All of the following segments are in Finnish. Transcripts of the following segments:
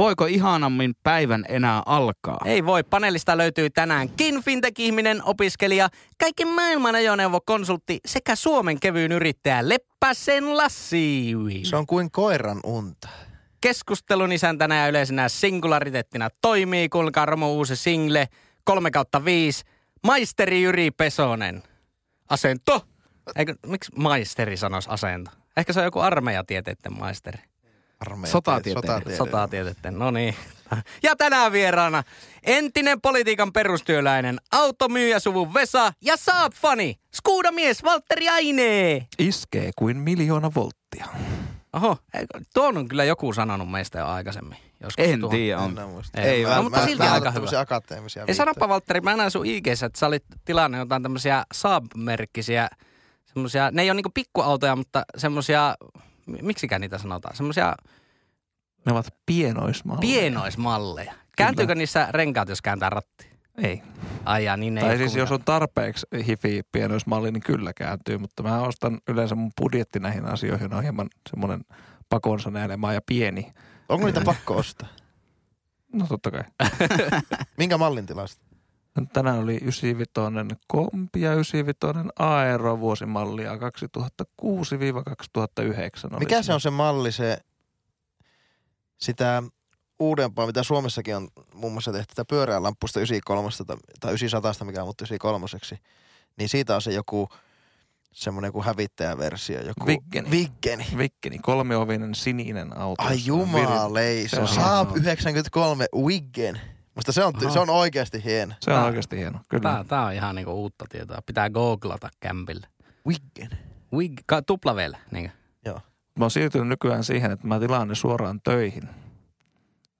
Voiko ihanammin päivän enää alkaa? Ei voi. Paneelista löytyy tänäänkin fintech-ihminen, opiskelija, kaiken maailman ajoneuvokonsultti sekä Suomen kevyyn yrittäjä Leppäsen Lassi. Se on kuin koiran unta. Keskustelun isäntänä ja yleisenä singulariteettina toimii, kuulkaa Romo uusi single 3 kautta 5. Maisteri Jyri Pesonen. Asento. Eikö, miksi maisteri sanoisi asento? Ehkä se on joku armeijatieteiden maisteri. Armeija- Sotatieteiden. sotatieteiden. No niin. Ja tänään vieraana entinen politiikan perustyöläinen, automyyjäsuvun Vesa ja Saab-fani, skuudamies Valtteri Aine. Iskee kuin miljoona volttia. Oho, tuon on kyllä joku sanonut meistä jo aikaisemmin. Joskus En tuohon. tiedä, on. Muista. Ei, Mä- no, mutta mä- silti mä aika hyvä. akateemisia Ja sanoppa Valtteri, mä näin sun ig että sä olit tilannut jotain tämmöisiä Saab-merkkisiä, semmosia, ne ei ole niinku pikkuautoja, mutta semmosia, miksikään niitä sanotaan, semmosia Ne ovat pienoismalleja. pienoismalleja. Kääntyykö niissä renkaat, jos kääntää ratti? Ei. Ai ja, niin ne tai ei siis jos on tarpeeksi hifi pienoismalli, niin kyllä kääntyy. Mutta mä ostan yleensä mun budjetti näihin asioihin on hieman semmoinen pakonsa näilemään ja pieni. Onko niitä pakko ostaa? No totta kai. Minkä mallin tilasta? Tänään oli 95 kompi ja 95 aero vuosimallia 2006-2009. oli Mikä se on se malli, se sitä uudempaa, mitä Suomessakin on muun muassa tehty, tätä pyöreän lampusta 93 tai- tai 900, mikä on muuttu 93 niin siitä on se joku semmoinen joku hävittäjäversio. Joku Viggeni. Viggeni. Vikkini, kolmiovinen sininen auto. Ai jumalei, se on Se on Saab hieno. 93 Wiggen. Musta se on, Aha. se on oikeasti hieno. Se on Tää- oikeasti hieno, kyllä. Tää, tää on ihan niinku uutta tietoa. Pitää googlata kämpille. Wiggen. Wig, ka, tupla niin. Mä oon siirtynyt nykyään siihen, että mä tilaan ne suoraan töihin.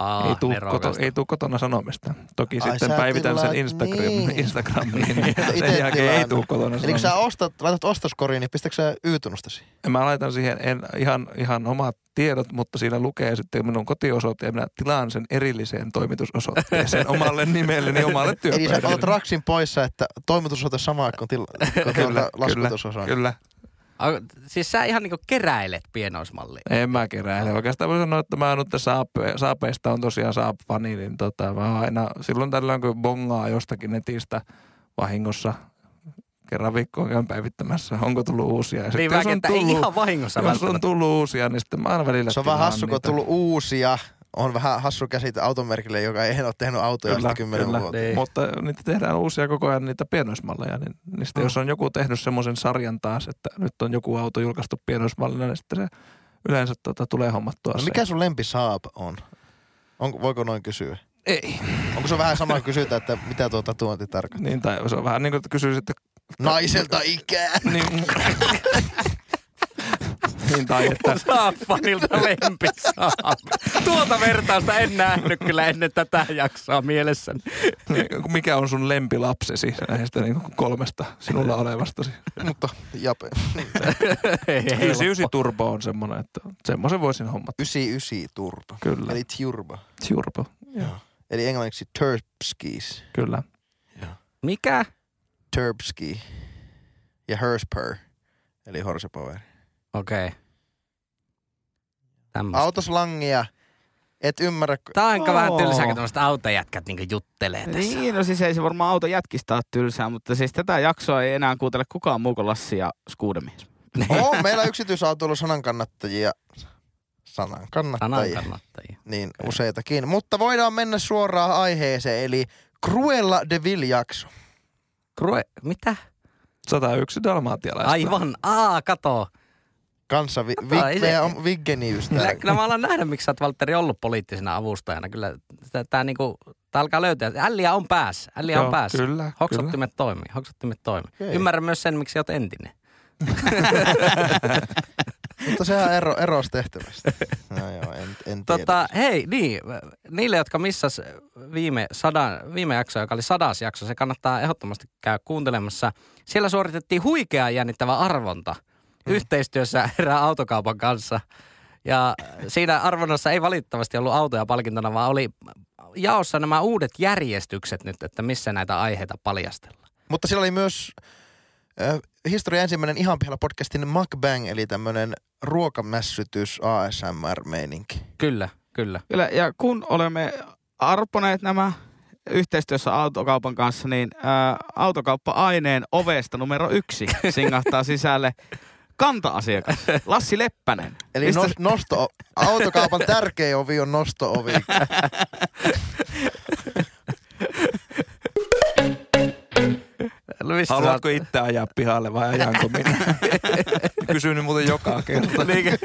Aa, ei, tuu koto, ei tuu kotona sanomista. Toki Ai, sitten päivitän sen Instagram, niin. Instagramiin, niin sen jälkeen ei tuu kotona Eli kun sanomista. sä ostat, laitat ostoskoriin, niin pistätkö sä Y-tunnustasi? Mä laitan siihen en, ihan, ihan omat tiedot, mutta siinä lukee sitten minun kotiosoite ja minä tilaan sen erilliseen toimitusosoitteeseen omalle nimelleni, omalle Eli sä otat työpöydälle. raksin poissa, että toimitusosoite sama kuin, tila, kuin Kyllä, kyllä. Kyllä. Ai, Siis sä ihan niinku keräilet pienoismallia. En mä keräile. Oikeastaan voi sanoa, että mä nyt saape, saapeista on tosiaan saap-fani, niin tota, mä aina silloin tällöin kun bongaa jostakin netistä vahingossa kerran viikkoon käyn päivittämässä, onko tullut uusia. Ja Niin jos on tullut, ihan vahingossa jos on tullut uusia, niin sitten mä aina välillä Se on vähän hassu, kun on tullut uusia. On vähän hassu käsite automerkille, joka ei ole tehnyt autoja Kyllä, kymmenen kyllä. vuotta. Niin. Mutta niitä tehdään uusia koko ajan, niitä pienoismalleja. Niin, niin sitten Mm. jos on joku tehnyt semmoisen sarjan taas, että nyt on joku auto julkaistu pienoismallina, niin sitten se yleensä tota, tulee hommattua No mikä sun lempi Saab on? on? Voiko noin kysyä? Ei. Onko se vähän sama kysytä, että mitä tuo tatuointi tarkoittaa? Niin, tai se on vähän niin kuin, että kysyy sitten, Naiselta ikää! niin, niin tai että Saappanilta lempi saap. Tuota vertausta en nähnyt kyllä ennen tätä jaksoa mielessäni. niin, mikä on sun lempilapsesi näistä niin kolmesta sinulla olevastasi. Mutta jape. Ei, ei, 99 Turbo on semmoinen, että semmoisen voisin hommata. 99 turbo. Kyllä. Eli turbo. Turbo. Joo. Eli englanniksi Turbskis. Kyllä. Mikä? Turbski. Ja Hersper. Eli horsepower. Okei. Okay. Tämmöstä. Autoslangia. Et ymmärrä, Tää on aika vähän Oo. tylsää, kun tämmöiset autojätkät niinku juttelee tässä. Niin, no siis ei se varmaan auto jätkistä ole tylsää, mutta siis tätä jaksoa ei enää kuuntele kukaan muu kuin Lassi ja Skuudemies. on meillä yksityisautoilu sanan kannattajia. Sanan Sanan kannattajia. kannattajia. Niin, useitakin. Mutta voidaan mennä suoraan aiheeseen, eli Cruella de Vil jakso. Krue, mitä? 101 dalmaatialaista. Aivan. Aa, kato. Kanssa vi, Kato, ei vi, se- meidän on Viggeni ystävä. Kyllä, kyllä mä alan nähdä, miksi sä oot Valtteri ollut poliittisena avustajana. Kyllä tää, tää, niinku, tää alkaa löytää. Älliä on päässä. Älliä on päässä. Kyllä, kyllä. Hoksottimet toimii. Hoksottimet toimii. Okei. Ymmärrän myös sen, miksi oot entinen. Mutta sehän ero, eros tehtävästä. No joo, en, en tiedä. Tota, hei, niin, niille, jotka missas viime, sadan, viime jakso, joka oli sadas jakso, se kannattaa ehdottomasti käydä kuuntelemassa. Siellä suoritettiin huikea jännittävä arvonta Mm. yhteistyössä erään autokaupan kanssa. Ja siinä arvonnassa ei valitettavasti ollut autoja palkintona, vaan oli jaossa nämä uudet järjestykset nyt, että missä näitä aiheita paljastellaan. Mutta siellä oli myös äh, historian ensimmäinen ihan pihalla podcastin mukbang, eli tämmöinen ruokamässytys ASMR-meininki. Kyllä, kyllä. Kyllä, ja kun olemme arponeet nämä yhteistyössä autokaupan kanssa, niin ää, autokauppa-aineen ovesta numero yksi singahtaa sisälle kanta-asiakas, Lassi Leppänen. Eli Mistä- no, nosto, autokaupan tärkein ovi on nosto-ovi. Mistä Haluatko itse ajaa pihalle vai ajanko minä? Kysyn nyt muuten joka kerta. Niinkö?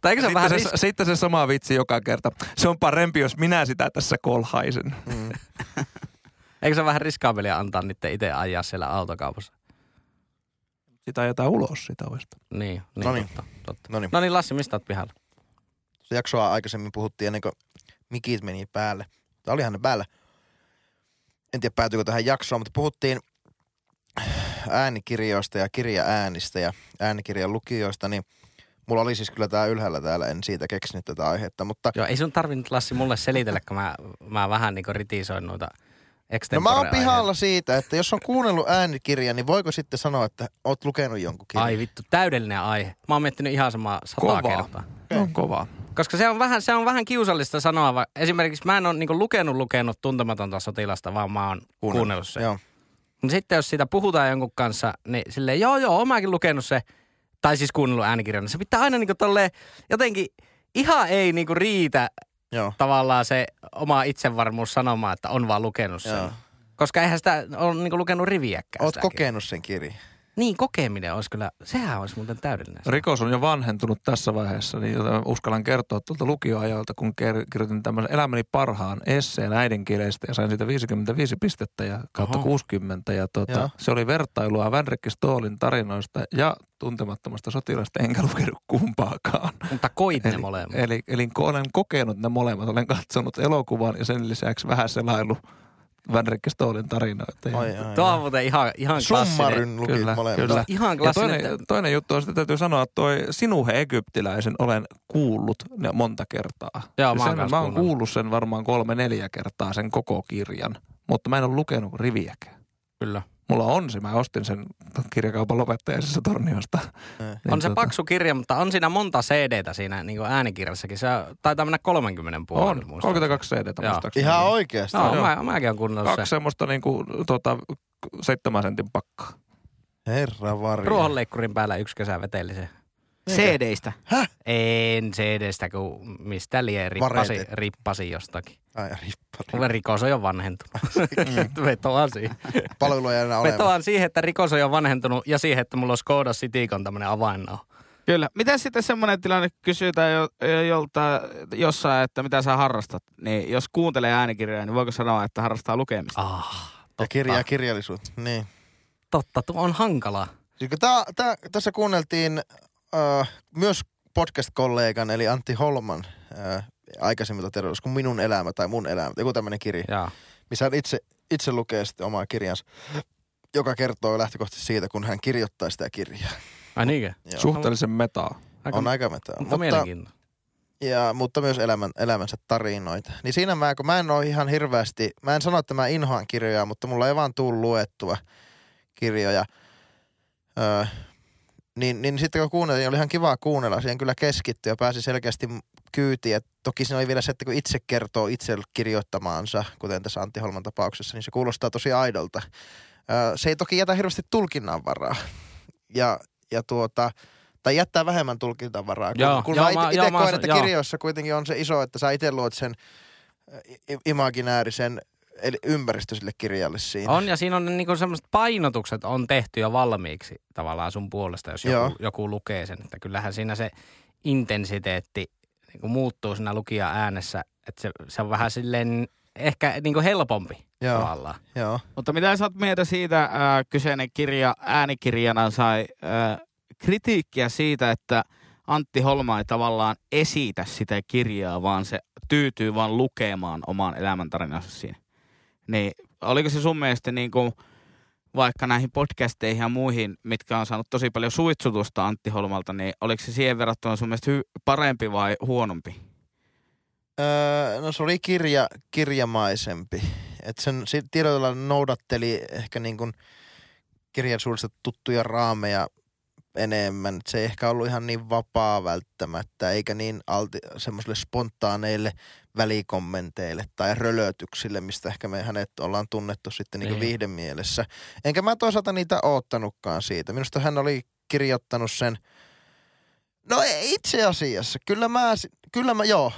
Tai eikö se ole vähän Sitten se, sitten se sama vitsi joka kerta. Se on parempi, jos minä sitä tässä kolhaisen. Mm. Eikö se vähän riskaabelia antaa niiden itse ajaa siellä autokaupassa? Sitä ajetaan ulos sitä ovesta. Niin, niin, Noniin. totta, totta. No niin, No niin, Lassi, mistä oot pihalla? se jaksoa aikaisemmin puhuttiin ennen kuin mikit meni päälle. Tai olihan ne päällä. En tiedä päätyykö tähän jaksoon, mutta puhuttiin äänikirjoista ja kirjaäänistä ja äänikirjan lukijoista, niin mulla oli siis kyllä tää ylhäällä täällä, en siitä keksinyt tätä aihetta, mutta Joo, ei sun tarvinnut Lassi mulle selitellä, kun mä, mä vähän niinku ritisoin noita No mä oon pihalla siitä, että jos on kuunnellut äänikirjan, niin voiko sitten sanoa, että oot lukenut jonkun kirjan? Ai vittu, täydellinen aihe. Mä oon miettinyt ihan samaa sata Kovaa. kertaa. No, kova. Koska se on vähän, se on vähän kiusallista sanoa. va- Esimerkiksi mä en ole niinku lukenut lukenut tuntematonta sotilasta, vaan mä oon kuunnellut, kuunnellut sen. Joo. No sitten jos siitä puhutaan jonkun kanssa, niin silleen, joo joo, oon mäkin lukenut se, tai siis kuunnellut äänikirjan. Se pitää aina niinku tolleen, jotenkin ihan ei niinku riitä Joo. tavallaan se oma itsevarmuus sanomaan, että on vaan lukenut sen. Joo. Koska eihän sitä ole niinku lukenut riviäkään. Oot kokenut sen kirjan. Niin, kokeminen olisi kyllä, sehän olisi muuten täydellinen. Rikos on jo vanhentunut tässä vaiheessa, niin uskallan kertoa tuolta lukioajalta, kun kirjoitin tämmöisen elämäni parhaan esseen äidinkielestä ja sain siitä 55 pistettä ja kautta Oho. 60. Ja Joo. se oli vertailua Vänrikki Stoolin tarinoista ja tuntemattomasta sotilasta, enkä lukenut kumpaakaan. Mutta koit ne Eli, molemmat. eli, eli olen kokenut ne molemmat. Olen katsonut elokuvan ja sen lisäksi vähän selailu Vänrikki Stoolin tarinoita. Ja- Ai, ai, Tuo on muuten ihan, ihan klassinen. Lukit Kyllä, molemmat. kyllä. Ihan Ja klassinen. toinen, että- toinen juttu on, että täytyy sanoa, että toi Sinuhe Egyptiläisen olen kuullut ne monta kertaa. Joo, mä oon sen, mä oon kuullut sen varmaan kolme neljä kertaa sen koko kirjan, mutta mä en ole lukenut riviäkään. Kyllä. Mulla on se, mä ostin sen kirjakaupan lopettajaisessa torniosta. Eh. Niin On se tota, paksu kirja, mutta on siinä monta CDtä siinä niin äänikirjassakin. Se taitaa mennä 30 puolelle. On, muistaakseni. 32 CD Joo. muistaakseni. Ihan oikeasti. No, Joo. mä, mäkin on kuunnellut Kaksi se. semmoista niinku, tota, seitsemän sentin pakkaa. Herra varja. Ruohonleikkurin päällä yksi kesä veteli se. CD-stä. En CDstä, kun mistä lie rippasi, rippasi jostakin. Ai rippali. Mun rikos on jo vanhentunut. Vetoan siihen. Palvelu ei enää ole. Vetoan siihen, että rikos on jo vanhentunut ja siihen, että mulla on Skoda Citycon tämmönen avainnau. Kyllä. Miten sitten semmoinen tilanne kysytään jo, jolta jossain, että mitä sä harrastat? Niin jos kuuntelee äänikirjoja, niin voiko sanoa, että harrastaa lukemista? Ah, Ja totta. kirja ja kirjallisuutta. Niin. Totta, tuo on hankalaa. Kun tää, tää, tässä kuunneltiin äh, myös podcast-kollegan, eli Antti Holman äh, aikaisemmilta terveys kuin Minun elämä tai Mun elämä, joku tämmöinen kirja, Jaa. missä hän itse, itse lukee sitten omaa kirjansa, joka kertoo lähtökohtaisesti siitä, kun hän kirjoittaa sitä kirjaa. Ai niinkö? Joo. Suhteellisen metaa. Aika, on aika metä. mutta, mutta ja, mutta myös elämän, elämänsä tarinoita. Niin siinä mä, kun mä en ole ihan hirveästi, mä en sano, että mä inhoan kirjoja, mutta mulla ei vaan tullut luettua kirjoja. Öö, niin, niin sitten kun kuunnelin, oli ihan kiva kuunnella, siihen kyllä keskittyi ja pääsi selkeästi kyytiin. Et toki siinä oli vielä se, että kun itse kertoo itse kirjoittamaansa, kuten tässä Antti Holman tapauksessa, niin se kuulostaa tosi aidolta. Se ei toki jätä hirveästi tulkinnan varaa. Ja, ja tuota, tai jättää vähemmän tulkinnan varaa. Kun, Joo, kun joo, mä itse koen, että joo. kirjoissa kuitenkin on se iso, että sä itse luot sen imaginäärisen ympäristö sille kirjalle siinä. On ja siinä on niinku semmoiset painotukset on tehty jo valmiiksi tavallaan sun puolesta, jos Joo. joku, joku lukee sen. Että kyllähän siinä se intensiteetti niinku muuttuu siinä lukija äänessä, että se, se on vähän silleen ehkä niinku helpompi Joo. tavallaan. Joo. Mutta mitä sä oot mieltä siitä, ää, kyseinen kirja äänikirjana sai ää, kritiikkiä siitä, että Antti Holma ei tavallaan esitä sitä kirjaa, vaan se tyytyy vaan lukemaan oman elämäntarinansa siinä. Niin oliko se sun mielestä niin kuin, vaikka näihin podcasteihin ja muihin, mitkä on saanut tosi paljon suitsutusta Antti Holmalta, niin oliko se siihen verrattuna sun mielestä hy- parempi vai huonompi? Öö, no se oli kirja, kirjamaisempi. Et sen tiedoilla noudatteli ehkä niin kuin kirjallisuudesta tuttuja raameja enemmän. Et se ei ehkä ollut ihan niin vapaa välttämättä, eikä niin alti, semmoisille spontaaneille välikommenteille tai rölötyksille, mistä ehkä me hänet ollaan tunnettu sitten niin Niin. viihdemielessä. Enkä mä toisaalta niitä oottanutkaan siitä. Minusta hän oli kirjoittanut sen, no ei itse asiassa, kyllä mä, kyllä mä joo,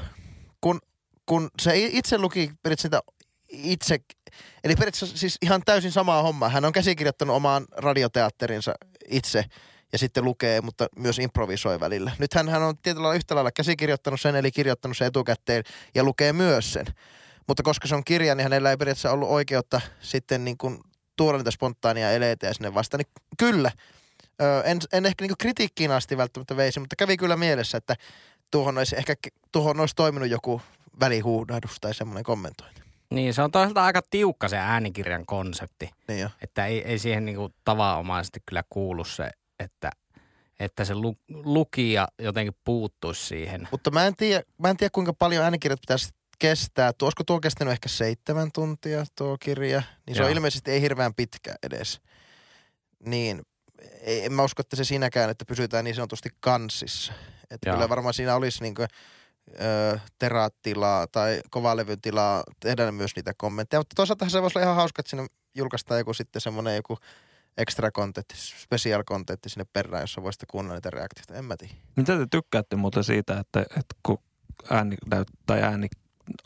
kun, kun se itse luki periaatteessa itse, eli periaatteessa siis ihan täysin samaa hommaa. Hän on käsikirjoittanut omaan radioteatterinsa itse ja sitten lukee, mutta myös improvisoi välillä. Nythän hän on tietyllä lailla yhtä lailla käsikirjoittanut sen, eli kirjoittanut sen etukäteen ja lukee myös sen. Mutta koska se on kirja, niin hänellä ei periaatteessa ollut oikeutta sitten niin kuin tuoda niitä spontaania eleitä sinne vastaan. Niin kyllä, en, en ehkä niin kritiikkiin asti välttämättä veisi, mutta kävi kyllä mielessä, että tuohon olisi ehkä tuohon olisi toiminut joku välihuudahdus tai semmoinen kommentointi. Niin, se on toisaalta aika tiukka se äänikirjan konsepti. Niin jo. Että ei, ei siihen niinku tavanomaisesti kyllä kuulu se, että, että se lu, lukija jotenkin puuttuisi siihen. Mutta mä en, tiedä, mä en tiedä, kuinka paljon äänikirjat pitäisi kestää. Tuo, olisiko tuo kestänyt ehkä seitsemän tuntia tuo kirja? Niin se on Joo. ilmeisesti ei hirveän pitkä edes. Niin ei, en mä usko, että se siinäkään, että pysytään niin sanotusti kanssissa. Että Joo. kyllä varmaan siinä olisi niin kuin, ö, teratilaa tai kovalevyn tilaa tehdä myös niitä kommentteja. Mutta toisaalta se voisi olla ihan hauska, että sinne julkaistaan joku sitten semmoinen joku extra content, special content sinne perään, jossa voisitte kuunnella niitä reaktioita. En mä tiedä. Mitä te tykkäätte muuten siitä, että, että kun ääni tai ääni,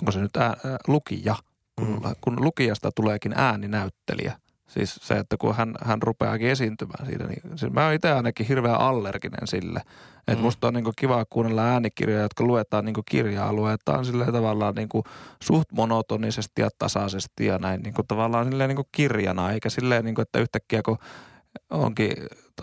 onko se nyt ää, ää, lukija, kun, mm. kun lukijasta tuleekin ääninäyttelijä. Siis se, että kun hän, hän rupeaakin esiintymään siitä, niin siis mä oon itse ainakin hirveän allerginen sille. Että Mm. mm. musta on niinku kiva kuunnella äänikirjoja, jotka luetaan niinku kirjaa, luetaan silleen tavallaan niinku suht monotonisesti ja tasaisesti ja näin niinku tavallaan silleen niinku kirjana, eikä silleen niinku, että yhtäkkiä kun onkin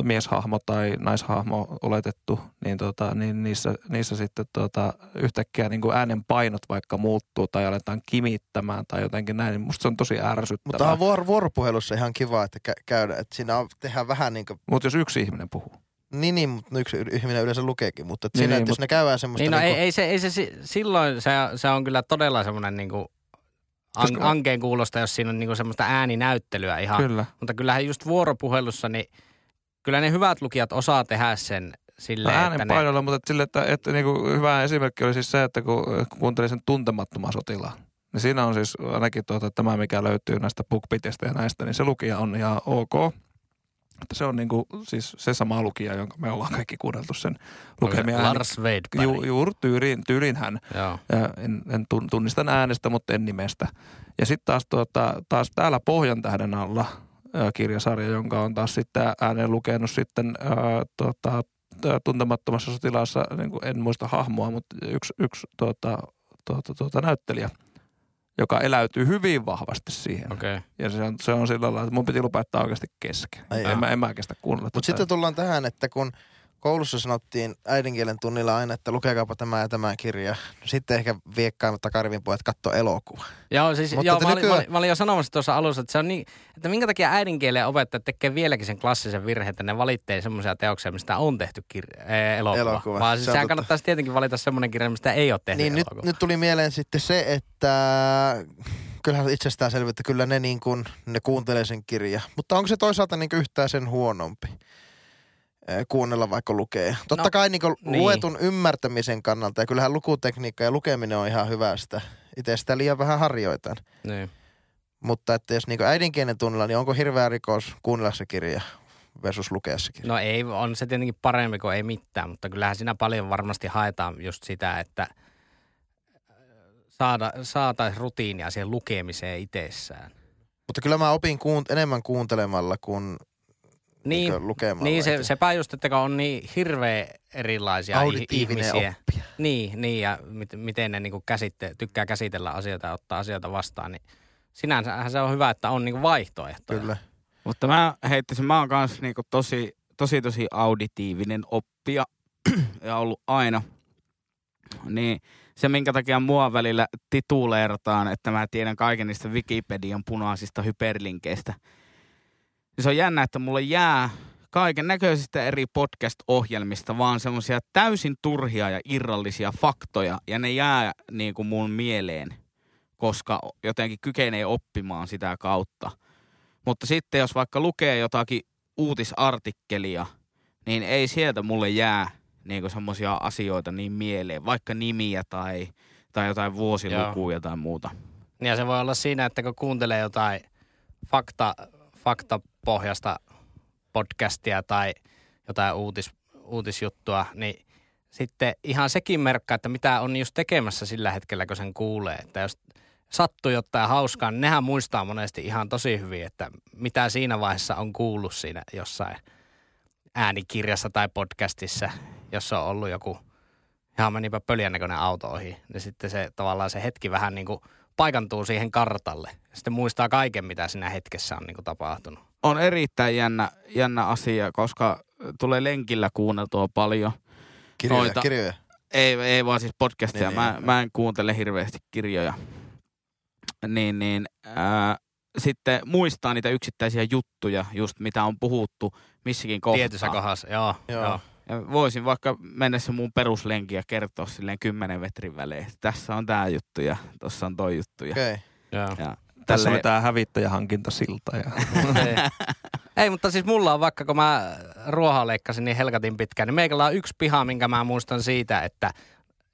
mieshahmo tai naishahmo oletettu, niin, tota, niin niissä, niissä sitten tota, yhtäkkiä niin kuin äänen painot vaikka muuttuu tai aletaan kimittämään tai jotenkin näin, niin musta se on tosi ärsyttävää. Mutta on vuor- vuoropuhelussa ihan kiva, että kä- käydä, että siinä on, tehdään vähän niin kuin, Mutta jos yksi ihminen puhuu. niin, niin mutta yksi ihminen yleensä lukeekin, mutta että Niin, siinä, niin, että jos mut- ne käydään semmoista Niin no niinku, ei, ei, se, ei se si- silloin, se, se on kyllä todella semmoinen niinku an, Koska- ankeen kuulosta, jos siinä on niinku semmoista ääninäyttelyä ihan. Kyllä. Mutta kyllähän just vuoropuhelussa, niin kyllä ne hyvät lukijat osaa tehdä sen No silleen, että äänen ne, painolla, mutta että sille, että, että niin kuin hyvä esimerkki oli siis se, että kun, kun kuuntelin sen tuntemattoman sotilaan, niin siinä on siis ainakin tuota, tämä, mikä löytyy näistä bookbitistä ja näistä, niin se lukija on ihan ok. Että se on niin kuin, siis se sama lukija, jonka me ollaan kaikki kuunneltu sen lukemia. Lars Weidberg. Ju, juuri tyyliin, tyyliin hän. Joo. En, en tun- tunnistan äänestä, mutta en nimestä. Ja sitten taas, tuota, taas täällä Pohjan tähden alla kirjasarja, jonka on taas sitten ääneen lukenut sitten ää, tää tuntemattomassa sotilaassa, niin en muista hahmoa, mutta yksi, yksi tuota, tuota, tuota, näyttelijä, joka eläytyy hyvin vahvasti siihen. Okei. Okay. Ja se on, se on sillä lailla, että mun piti lopettaa oikeasti kesken. Ai En, mä, en mä kestä kuunnella. Mutta sitten tullaan tähän, että kun koulussa sanottiin äidinkielen tunnilla aina, että lukekaapa tämä ja tämä kirja. No sitten ehkä viekkaamatta Karvin pojat katto elokuva. Joo, siis Mutta joo, mä, olin, nykyään- mä, olin, mä olin jo sanomassa tuossa alussa, että se on niin, että minkä takia äidinkielen opettajat tekee vieläkin sen klassisen virheen, että ne valitsee semmoisia teoksia, mistä on tehty kir- ee, elokuva. Elokuva, Vaan siis se sehän totta. kannattaisi tietenkin valita semmoinen kirja, mistä ei ole tehty Niin nyt, elokuva. nyt tuli mieleen sitten se, että kyllähän itsestäänselvä, että kyllä ne, niin kuin, ne kuuntelee sen kirja. Mutta onko se toisaalta niin yhtään sen huonompi? Kuunnella vaikka lukee. Totta No, kai niin niin. luetun ymmärtämisen kannalta ja kyllähän lukutekniikka ja lukeminen on ihan hyvästä. Itse sitä liian vähän harjoitan. Niin. Mutta että jos niin äidinkielen tunnilla, niin onko hirveä rikos kuunnella se kirja versus lukea se kirja? No ei, on se tietenkin parempi kuin ei mitään, mutta kyllähän siinä paljon varmasti haetaan just sitä, että saada, saataisiin rutiinia siihen lukemiseen itsessään. Mutta kyllä mä opin kuunt- enemmän kuuntelemalla kuin Niin, niin lukemalla. niin se, sepä just, että kun on niin hirveä erilaisia ihmisiä. oppija. Niin, niin ja mit, miten ne niinku käsitte, tykkää käsitellä asioita ja ottaa asioita vastaan, niin sinänsähän se on hyvä, että on niinku vaihtoehtoja. Kyllä. Mutta mä heittäisin, mä oon kanssa niinku tosi tosi tosi auditiivinen oppija ja ollut aina. Niin se, minkä takia mua välillä tituleerataan, että mä tiedän kaiken niistä Wikipedian punaisista hyperlinkeistä. Niin se on jännä, että mulle jää kaiken näköisistä eri podcast-ohjelmista vaan semmoisia täysin turhia ja irrallisia faktoja. Ja ne jää niin kuin mun mieleen, koska jotenkin kykenee oppimaan sitä kautta. Mutta sitten jos vaikka lukee jotakin uutisartikkelia, niin ei sieltä mulle jää niin semmoisia asioita niin mieleen, vaikka nimiä tai, tai jotain vuosilukuja tai muuta. Ja se voi olla siinä, että kun kuuntelee jotain fakta, faktapohjasta podcastia tai jotain uutis, uutisjuttua, niin sitten ihan sekin merkkaa, että mitä on just tekemässä sillä hetkellä, kun sen kuulee. Että jos sattuu jotain hauskaa, niin nehän muistaa monesti ihan tosi hyvin, että mitä siinä vaiheessa on kuullut siinä jossain äänikirjassa tai podcastissa, jossa on ollut joku ihan menipä pöljän näköinen auto ohi. Ja sitten se tavallaan se hetki vähän niin kuin paikantuu siihen kartalle. Sitten muistaa kaiken, mitä siinä hetkessä on niin kuin tapahtunut. On erittäin jännä, jännä asia, koska tulee lenkillä kuunneltua paljon. Kirjoja, Noita- kirjoja. Ei, ei vaan siis podcastia. Niin, mä, niin. mä en kuuntele hirveästi kirjoja. Niin, niin ää, sitten muistaa niitä yksittäisiä juttuja, just mitä on puhuttu missäkin kohtaa. Tietyssä kohdassa, joo. Joo. joo. Ja voisin vaikka mennä se mun peruslenki ja kertoa silleen kymmenen metrin välein. että Tässä on tää juttu ja tossa on toi juttu. Ja, Okei. Okay. joo. ja Tässä on tämä hävittäjähankintasilta. Ja... ei. ei, mutta siis mulla on vaikka, kun mä ruohaa leikkasin niin helkatin pitkään, niin meikällä on yksi piha, minkä mä muistan siitä, että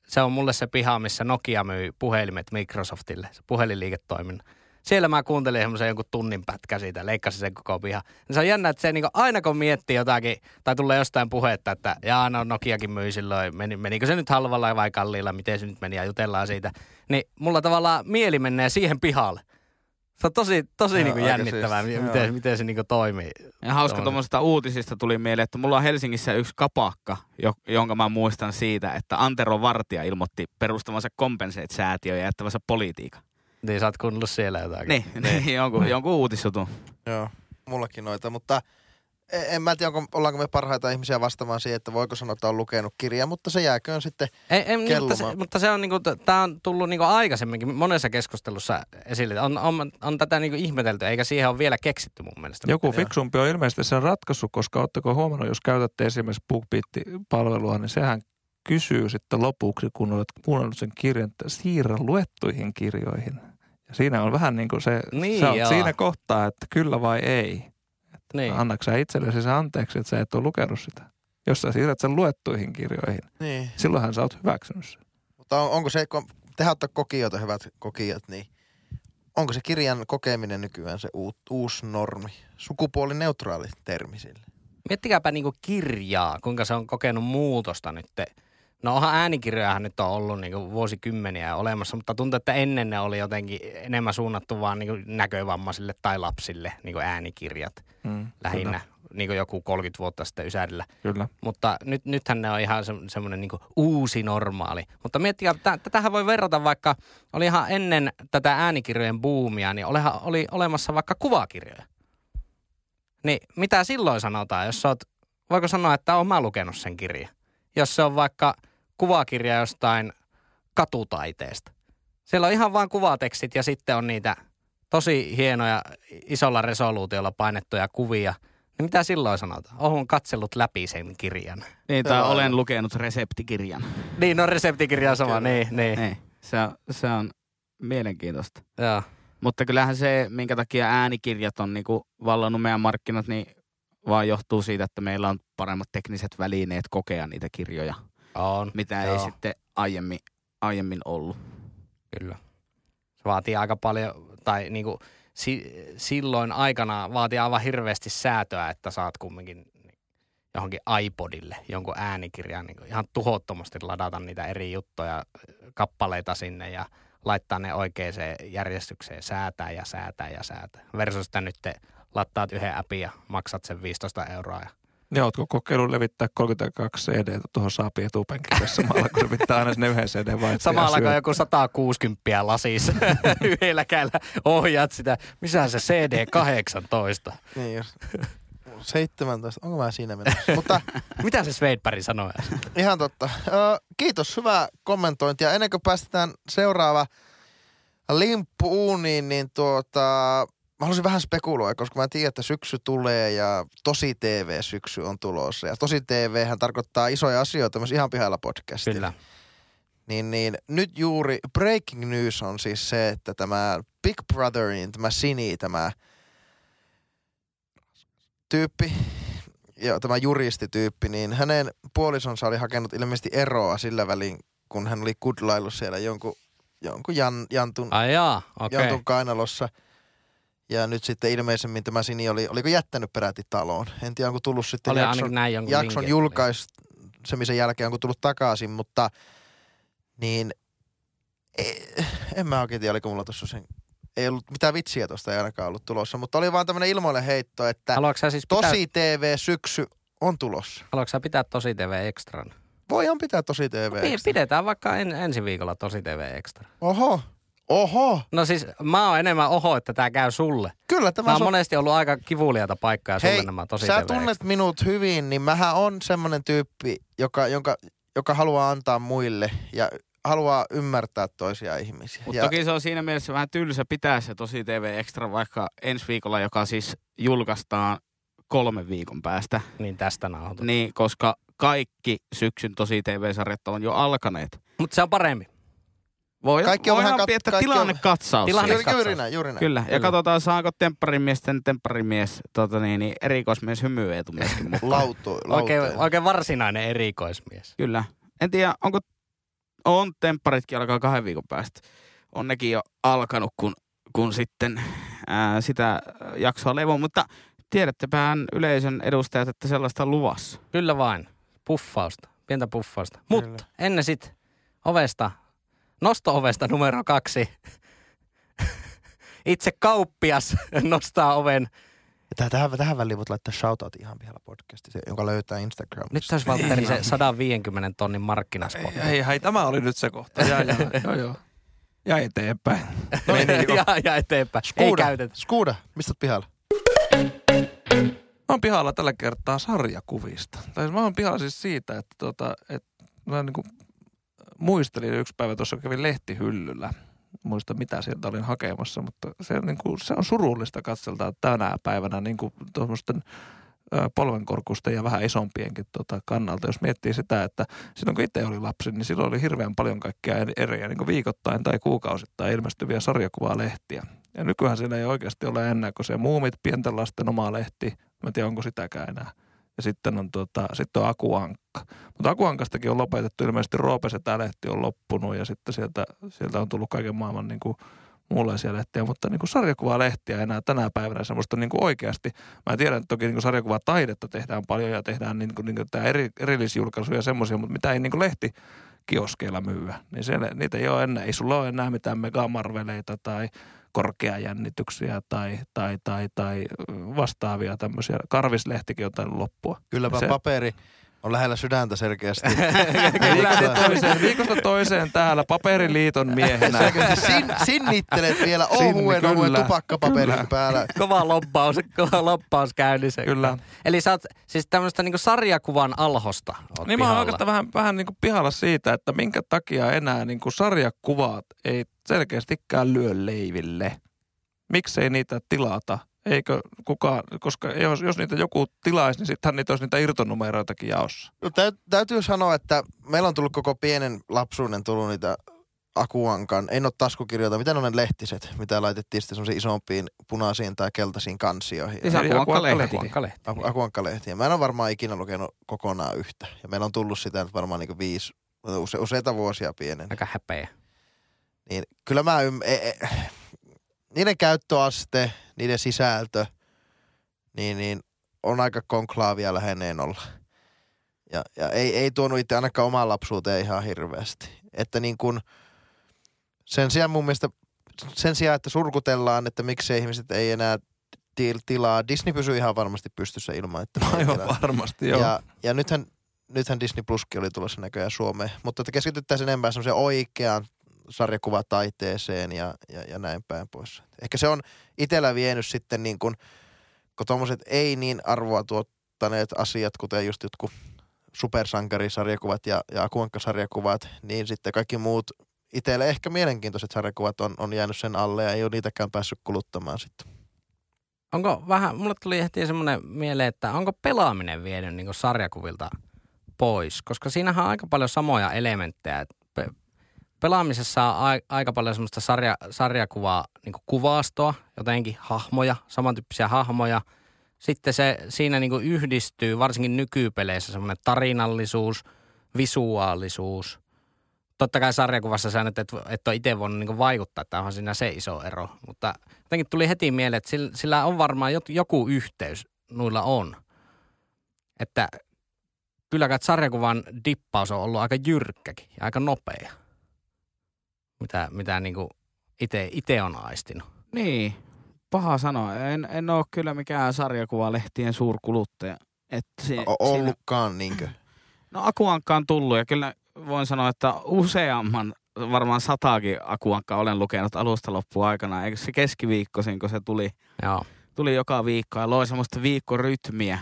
se on mulle se piha, missä Nokia myi puhelimet Microsoftille, se puhelinliiketoiminnan. Siellä mä kuuntelin semmoisen jonkun tunnin pätkä siitä, leikkasin sen koko piha. Ja se on jännä, että se niinku aina kun miettii jotakin, tai tulee jostain puhetta, että jaa, no Nokiakin myi silloin, meni, menikö se nyt halvalla vai kalliilla, miten se nyt meni ja jutellaan siitä. Niin mulla tavallaan mieli menee siihen pihalle. Se on tosi, tosi Joo, aika jännittävää, siistiä, miten, joo. miten se niinku toimii. Ja hauska Tommonen. tuommoisesta uutisista tuli mieleen, että mulla on Helsingissä yksi kapakka, jo, jonka mä muistan siitä, että Antero Vartija ilmoitti perustavansa Compensate-säätiö ja jättävänsä politiikan. Niin sä oot kuunnellut siellä jotakin. Niin, niin. jonkun, jonkun uutisjutun. Joo, mullakin noita, mutta en, en mä tiedä, onko, ollaanko me parhaita ihmisiä vastaamaan siihen, että voiko sanoa, että on lukenut kirjaa, mutta se jääköön sitten. Ei, ei, mutta, kellumaan. se, mutta se on niinku, tää on tullut niinku aikaisemminkin monessa keskustelussa esille. On, on, on tätä niinku ihmetelty, eikä siihen ole vielä keksitty mun mielestä. Joku fiksumpi on ilmeisesti sen ratkaissut, koska ootteko huomannut, jos käytätte esimerkiksi BookBeat-palvelua, niin sehän kysyy sitten lopuksi, kun olet kuunnellut sen kirjan, että siirrä luettuihin kirjoihin. Ja siinä on vähän niin kuin se, Niin, sä oot joo. siinä kohtaa, että kyllä vai ei. Niin. Annatko sä itsellesi se anteeksi, että sä et ole lukenut sitä? Jos sä siirrät sen luettuihin kirjoihin, Niin. silloinhan sä oot hyväksynyt sen. Mutta on, onko se, kun tehdään ottaa kokijoita, hyvät kokijat, niin onko se kirjan kokeminen nykyään se uut, uusi normi? Sukupuolineutraali termi sille. Miettikääpä niinku kirjaa, kuinka se on kokenut muutosta nyt. No onhan äänikirjojahan nyt on ollut niinku vuosikymmeniä olemassa, mutta tuntuu, että ennen ne oli jotenkin enemmän suunnattu vaan niinku näkövammaisille tai lapsille niinku äänikirjat Mm, lähinnä. Niin kuin joku 30 vuotta sitten Ysärillä. Kyllä. kyllä. Mutta nyt, nythän ne on ihan se, semmoinen niin uusi normaali. Mutta miettikää, tä, tätähän voi verrata vaikka, oli ihan ennen tätä äänikirjojen buumia, niin olihan, oli olemassa vaikka kuvakirjoja. Niin mitä silloin sanotaan, jos sä oot, voiko sanoa, että oon mä lukenut sen kirjan? Jos se on vaikka kuvakirja jostain katutaiteesta. Siellä on ihan vain kuvatekstit ja sitten on niitä tosi hienoja isolla resoluutiolla painettuja kuvia. Niin mitä silloin sanotaan? Oon katsellut läpi sen kirjan. Niin, tai olen lukenut reseptikirjan. Niin, no reseptikirja sama, Kyllä. niin, niin. Niin, se, on, se on mielenkiintoista. Joo. Mutta kyllähän se, minkä takia äänikirjat on niinku vallannut meidän markkinat, niin vaan johtuu siitä, että meillä on paremmat tekniset välineet kokea niitä kirjoja, On, mitä Joo. ei sitten aiemmin, aiemmin ollut. kyllä. Se vaatii aika paljon, tai niinku, si, silloin aikana vaatii aivan hirveästi säätöä, että saat kumminkin johonkin iPodille jonkun äänikirjan, niin ihan tuhottomasti ladata niitä eri juttuja, kappaleita sinne ja laittaa ne oikeaan järjestykseen, säätää ja säätää ja säätää. Versus että nyt te lattaat yhden appin ja maksat sen 15 euroa. Ja... Ja ootko kokeillut levittää 32 CD tuohon saapi etupenkille samalla, kun se pitää aina sinne yhden CD vaihtaa. Samalla kun joku 160 lasis yhdellä kädellä ohjaat sitä. Missä se CD 18? Niin jos. 17, onko mä siinä menossa? Mutta Mitä se Sveidberg sanoi? ihan totta. Ö, kiitos, hyvää kommentointia. Ennen kuin päästetään seuraava limppu uuniin, niin tuota, mä haluaisin vähän spekuloida, koska mä tiedän, että syksy tulee ja Tosi TV-syksy on tulossa. Ja Tosi TVhän tarkoittaa isoja asioita myös ihan pihalla podcastilla. Kyllä. Niin, niin nyt juuri breaking news on siis se, että tämä Big Brotherin, tämä Sini, tämä tyyppi, ja tämä juristityyppi, niin hänen puolisonsa oli hakenut ilmeisesti eroa sillä välin, kun hän oli kudlaillut siellä jonkun, jonkun Jan, Jantun, Ai jaa, okei. Jantun kainalossa. Ja nyt sitten ilmeisemmin tämä Sini oli, oliko jättänyt peräti taloon. En tiedä, onko tullut sitten Oli jakson, näin jakson julkaisemisen jälkeen, onko tullut takaisin, mutta niin ei, en mä oikein tiedä, oliko mulla tuossa sen, ei ollut mitään vitsiä tuosta, ei ainakaan ollut tulossa, mutta oli vaan tämmöinen ilmoille heitto, että siis pitää, Tosi TV-syksy on tulossa. haluatko sä pitää Tosi TV Extran? Voidaan pitää Tosi TV. Pi- Pidetään vaikka en, ensi viikolla Tosi TV Extra. Oho, oho, No siis mä oon enemmän oho, että tää käy sulle. kyllä tämä Mä oon so- monesti ollut aika kivuliaita paikkaa sulle Hei, nämä Tosi sä tunnet minut hyvin, niin mähän on semmonen tyyppi, joka, jonka, joka haluaa antaa muille ja haluaa ymmärtää toisia ihmisiä. Mutta ja, toki se on siinä mielessä vähän tylsä pitää se tosi TV Extra vaikka ensi viikolla, joka siis julkaistaan kolmen viikon päästä. Niin tästä nauhoitu. Niin, koska kaikki syksyn tosi TV-sarjat on jo alkaneet. Mutta se on parempi. Voi, Kaikki on voidaan vähän kat- pietää kaikki on- tilannekatsaus. Tilanne- juuri, katsaus. juuri näin, juuri näin. Kyllä, ja Kyllä. katsotaan saako tempparimiesten tempparimies tota niin, niin erikoismies hymyeetu myöskin mukaan. Lautu, Oikein, oikein varsinainen erikoismies. Kyllä. En tiedä, onko on tempparitkin alkaa kahden viikon päästä. On nekin jo alkanut, kun, kun sitten ää, sitä jaksoa levo. Mutta tiedättepään yleisön edustajat, että sellaista on luvassa. Kyllä vain. Puffausta. Pientä puffausta. Mutta ennen sit ovesta, nosto-ovesta numero kaksi. Itse kauppias nostaa oven. Tähän, tähän, tähän väliin voit laittaa shoutout ihan pihalla podcastissa, jonka löytää Instagramista. Nyt olisi Valtteri se 150 tonnin markkinaspotti. Ei, ei, hei, tämä oli nyt se kohta. Ja, ja, joo, joo. Ja eteenpäin. Meni jo. ja, ja eteenpäin. Ei Skuuda, käytetä. Skuuda, mistä oot pihalla? Mä oon pihalla tällä kertaa sarjakuvista. Tai mä oon pihalla siis siitä, että tota, että mä niinku muistelin yksi päivä tuossa kävin lehtihyllyllä. Muista mitä sieltä olin hakemassa, mutta se, niinku, se on surullista katseltaa tänä päivänä niinku tuommoisten ö, polvenkorkusten ja vähän isompienkin tota, kannalta. Jos miettii sitä, että silloin kun itse oli lapsi, niin silloin oli hirveän paljon kaikkia eri- eriä niin viikoittain tai kuukausittain ilmestyviä sarjakuvalehtiä. Ja nykyään siellä ei oikeasti ole enää kuin se Muumit, pienten lasten oma lehti. Mä en tiedä, onko sitäkään enää. Ja sitten on, tota, sitten on Akuankka. Mutta Akuankastakin on lopetettu. Ilmeisesti Roope tämä lehti on loppunut ja sitten sieltä, sieltä on tullut kaiken maailman niin kuin, muunlaisia lehtiä, mutta niin kuin sarjakuvalehtiä enää tänä päivänä semmoista niin kuin oikeasti. Mä tiedän, että toki niin kuin sarjakuvataidetta tehdään paljon ja tehdään niin kuin, niin kuin tämä eri, erillisjulkaisuja ja semmoisia, mutta mitä ei niin kuin lehti kioskeilla myyä. Niin siellä, niitä ei ole enää. Ei sulla ole enää mitään megamarveleita tai korkeajännityksiä tai, tai, tai, tai vastaavia tämmöisiä. Karvislehtikin on tainnut loppua. Kylläpä Se- paperi on lähellä sydäntä selkeästi. Viikosta toiseen, viikosta toiseen täällä paperiliiton miehenä. Sin, sinnittelet vielä ohuen ohuen tupakkapaperin Kyllä. päällä. Kova loppaus, kova loppaus käynnissä. Kyllä. Eli sä oot siis tämmöistä niinku sarjakuvan alhosta oot Niin mä oon pihalla. oikeastaan vähän, vähän niin kuin pihalla siitä, että minkä takia enää niin kuin sarjakuvat ei selkeästikään lyö leiville. Miksei niitä tilata? Eikö kukaan, koska jos, jos niitä joku tilaisi, niin sittenhän niitä olisi niitä irtonumeroitakin jaossa. No, täy, täytyy sanoa, että meillä on tullut koko pienen lapsuuden tullut niitä Akuankan, en ole taskukirjoita, mitä ne on ne lehtiset, mitä laitettiin sitten semmoisiin isompiin punaisiin tai keltaisiin kansioihin. Siis Eli Akuankka-lehti. Mä en ole varmaan ikinä lukenut kokonaan yhtä. Ja meillä on tullut sitä nyt varmaan niin viisi, use, useita vuosia pienen. Aika häpeä. Niin kyllä mä ym, e, e, niiden käyttöaste, niiden sisältö, niin, niin on aika konklaavia läheneen olla. Ja, ja ei, ei tuonut itse ainakaan omaan lapsuuteen ihan hirveästi. Että niin kun, sen sijaan mun mielestä, sen sijaan, että surkutellaan, että miksi ihmiset ei enää til- tilaa, Disney pysyy ihan varmasti pystyssä ilman, että Aivan tilaa. varmasti, joo. Ja, ja nythän, nythän Disney Pluskin oli tulossa näköjään Suomeen, mutta että keskityttäisiin enemmän semmoiseen oikeaan sarjakuvataiteeseen ja, ja, ja näin päin pois. Ehkä se on itellä vienyt sitten niin kuin kun tuommoiset ei niin arvoa tuottaneet asiat, kuten just jotkut supersankarisarjakuvat ja, ja akuankkasarjakuvat, niin sitten kaikki muut itselle ehkä mielenkiintoiset sarjakuvat on, on jäänyt sen alle ja ei ole niitäkään päässyt kuluttamaan sitten. Onko vähän, mulle tuli heti semmoinen mieleen, että onko pelaaminen vienyt niin sarjakuvilta pois? Koska siinähän on aika paljon samoja elementtejä. Et pe- pelaamisessa on aika paljon semmoista sarja, sarjakuvaa, niin kuvastoa, jotenkin hahmoja, samantyyppisiä hahmoja. Sitten se siinä niin yhdistyy, varsinkin nykypeleissä, semmoinen tarinallisuus, visuaalisuus. Totta kai sarjakuvassa sä nyt et, et ole itse voinut niin vaikuttaa, että onhan siinä se iso ero. Mutta jotenkin tuli heti mieleen, että sillä, sillä on varmaan joku yhteys noilla on. Että kyllä kai sarjakuvan dippaus on ollut aika jyrkkäkin ja aika nopea. Mitä, mitä niin itse on aistinut. Niin, paha sanoa. En, en ole kyllä mikään sarjakuvalehtien suurkuluttaja. Että se, o- ollutkaan siinä... niinkö? No Akuankka on tullut ja kyllä voin sanoa, että useamman, varmaan sataakin Akuankka olen lukenut alusta loppuun aikana. Eikö se keskiviikkoisin, kun se tuli, Joo. tuli joka viikko ja loi semmoista viikkorytmiä.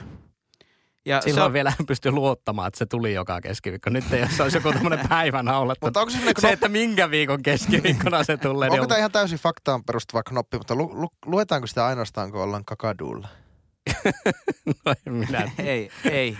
Ja Silloin on... vielä pysty luottamaan, että se tuli joka keskiviikko. Nyt ei, se olisi joku tämmöinen päivänä Mutta onko se, se, että minkä viikon keskiviikkona se tulee. Onko niin tämä ihan täysin faktaan perustuva knoppi, mutta lu, lu, luetaanko sitä ainoastaan, kun ollaan kakadulla? no en minä. ei, ei.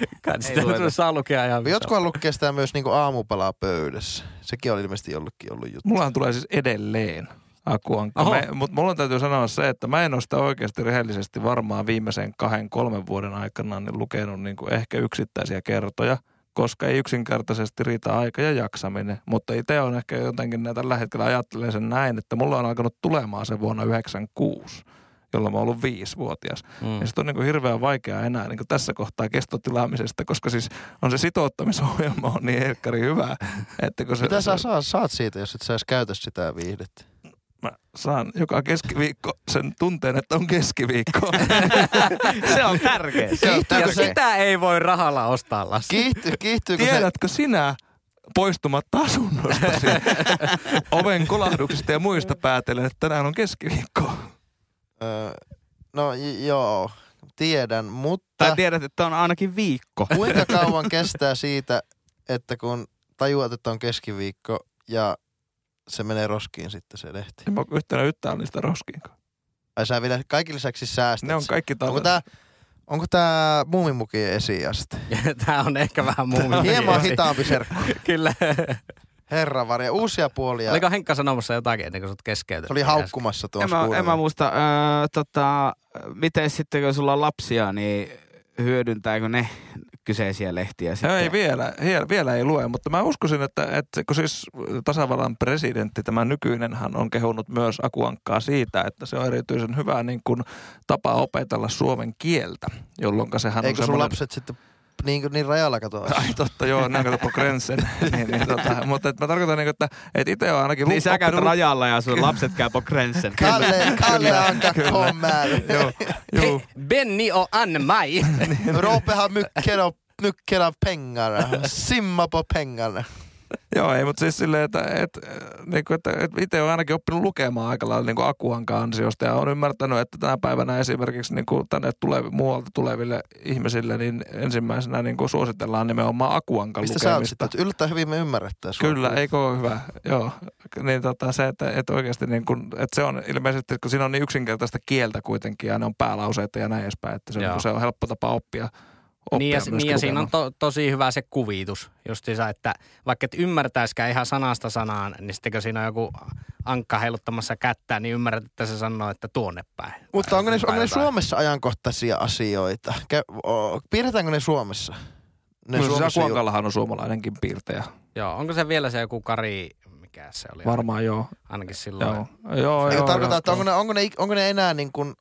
ei saa lukea ihan Jotkut lukee sitä myös niin aamupalaa pöydässä. Sekin on ilmeisesti jollutkin ollut juttu. Mulla tulee siis edelleen Akuankka. Mutta mulla täytyy sanoa se, että mä en ole sitä oikeasti rehellisesti varmaan viimeisen kahden, kolmen vuoden aikana niin lukenut niin kuin ehkä yksittäisiä kertoja, koska ei yksinkertaisesti riitä aika ja jaksaminen. Mutta itse on ehkä jotenkin tällä hetkellä ajattelen sen näin, että mulla on alkanut tulemaan se vuonna 96 jolloin mä oon ollut viisivuotias. Mm. Ja sitten on niin kuin hirveän vaikeaa enää niin kuin tässä kohtaa kestotilaamisesta, koska siis on se sitouttamisohjelma on niin helkkari hyvä. Että kun se, Mitä sä saat, saat siitä, jos et sä edes käytä sitä viihdettä? Mä saan joka keskiviikko sen tunteen, että on keskiviikko. se on tärkeä. Se on tärkeä. Ja sitä ei voi rahalla ostaa, Lassi. Kiihty, kiihtyykö Tiedätkö se... sinä, poistumatta asunnosta oven kolahduksista ja muista päätellen, että tänään on keskiviikko. Öö, no j- joo, tiedän, mutta... Tai tiedät, että on ainakin viikko. Kuinka kauan kestää siitä, että kun tajuat, että on keskiviikko ja se menee roskiin sitten se lehti? En mä yhtenä yhtään niistä roskiin. Ai sä vielä kaikki lisäksi säästät Ne on kaikki Onko tää, onko tää muumimukien esiaste? tää on ehkä vähän muumimukien Hieman hitaampi serkku. Kyllä. Herra varja, uusia puolia. Oliko Henkka sanomassa jotakin ennen kuin sut keskeytät? Se oli haukkumassa tuossa en, mä, en mä muista, äh, tota, miten sitten kun sulla on lapsia, niin hyödyntääkö ne kyseisiä lehtiä sitten? Ei vielä, vielä ei lue, mutta mä uskoisin, että, että kun siis tasavallan presidentti, tämä nykyinenhän on kehunut myös Akuankkaa siitä, että se on erityisen hyvä niin kuin tapa opetella suomen kieltä, jolloin sehän Eikö on sun lapset sitten niin, niin rajalla katoa. Ai totta, joo, näin kato Grensen. niin, niin, tota, mutta et mä tarkoitan, niin, että et itse on ainakin... Niin sä käyt rajalla ja sun lapset käy på Grensen. Kalle, Kalle Anka kommer. joo, joo. Benny och Ann-Maj. Roopehan mycket, mycket av pengar. Simma på pengarna. Joo, ei, mutta siis silleen, että, että, niin kuin, että, että itse olen ainakin oppinut lukemaan aika lailla niin kuin Akuankaan ansiosta ja olen ymmärtänyt, että tänä päivänä esimerkiksi niin kuin tänne tulevi, muualta tuleville ihmisille niin ensimmäisenä niin kuin suositellaan nimenomaan Akuankan Mistä lukemista. Mistä sä oot Yllättäen hyvin me ymmärrettäisiin. Kyllä, eikö ole hyvä. Joo, niin tota, se, että, että oikeasti niin kuin, että se on ilmeisesti, kun siinä on niin yksinkertaista kieltä kuitenkin ja ne on päälauseita ja näin edespäin, että se, niin se on helppo tapa oppia – niin ja, niin ja siinä on to, tosi hyvä se kuvitus justiinsa, että vaikka et ymmärtäisikään ihan sanasta sanaan, niin sitten kun siinä on joku ankka heiluttamassa kättä, niin ymmärrät, että se sanoo, että tuonne päin. Mutta onko ne, onko ne Suomessa ajankohtaisia asioita? Piirretäänkö ne Suomessa? Ne no, Suomessa Kuankallahan on suomalainenkin piirtejä. Joo, onko se vielä se joku Kari, mikä se oli? Varmaan joo. Ainakin silloin. Joo, joo, joo. Tarkoittaa, että onko ne, onko, ne, onko ne enää niin kuin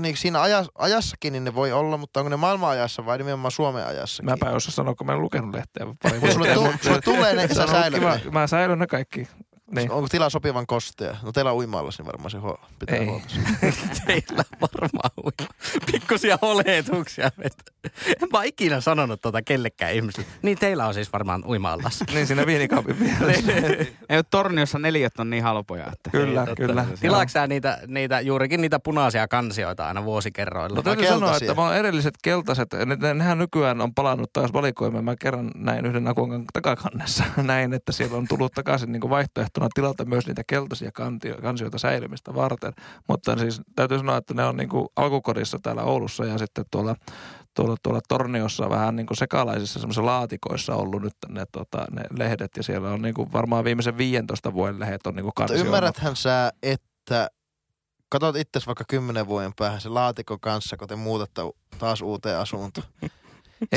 niin siinä ajas, ajassakin niin ne voi olla, mutta onko ne maailman ajassa vai nimenomaan Suomen ajassakin? Mäpä en osaa sanoa, kun mä en lukenut lehteä pari Sulle, tu, sulle tulee ne, sä säilyt ne. Mä säilyn ne kaikki. Niin. Onko tila sopivan kostea? No teillä on uimaallas, niin varmaan se huo, pitää Ei. huolta. Teillä varmaan uima. Pikkusia oletuksia. En mä ikinä sanonut tuota kellekään ihmiselle. Niin teillä on siis varmaan uima-allas. Niin siinä viinikaupin vieressä. Ei ole Torniossa neljät on niin halpoja, että... Kyllä, Ei, totta. kyllä. Tilaatko sä niitä, niitä, juurikin niitä punaisia kansioita aina vuosikerroilla? No täytyy sanoa, että mä oon edelliset keltaiset, ne, ne- nehän nykyään on palannut taas valikoimaan. Mä kerran näin yhden akuankan takakannessa näin, että siellä on tullut takaisin niin vaihtoehtona tilata myös niitä keltaisia kantio, kansioita säilymistä varten. Mutta siis täytyy sanoa, että ne on niin kuin alkukodissa täällä Oulussa ja sitten tuolla tuolla, tuolla Torniossa vähän niin kuin sekalaisissa semmoisissa laatikoissa ollut nyt ne, tota, ne lehdet ja siellä on niin kuin varmaan viimeisen 15 vuoden lehdet on niin kuin kansioimat. ymmärräthän sä, että katot itse vaikka kymmenen vuoden päähän se laatikon kanssa, kun te muutatte taas uuteen asuntoon.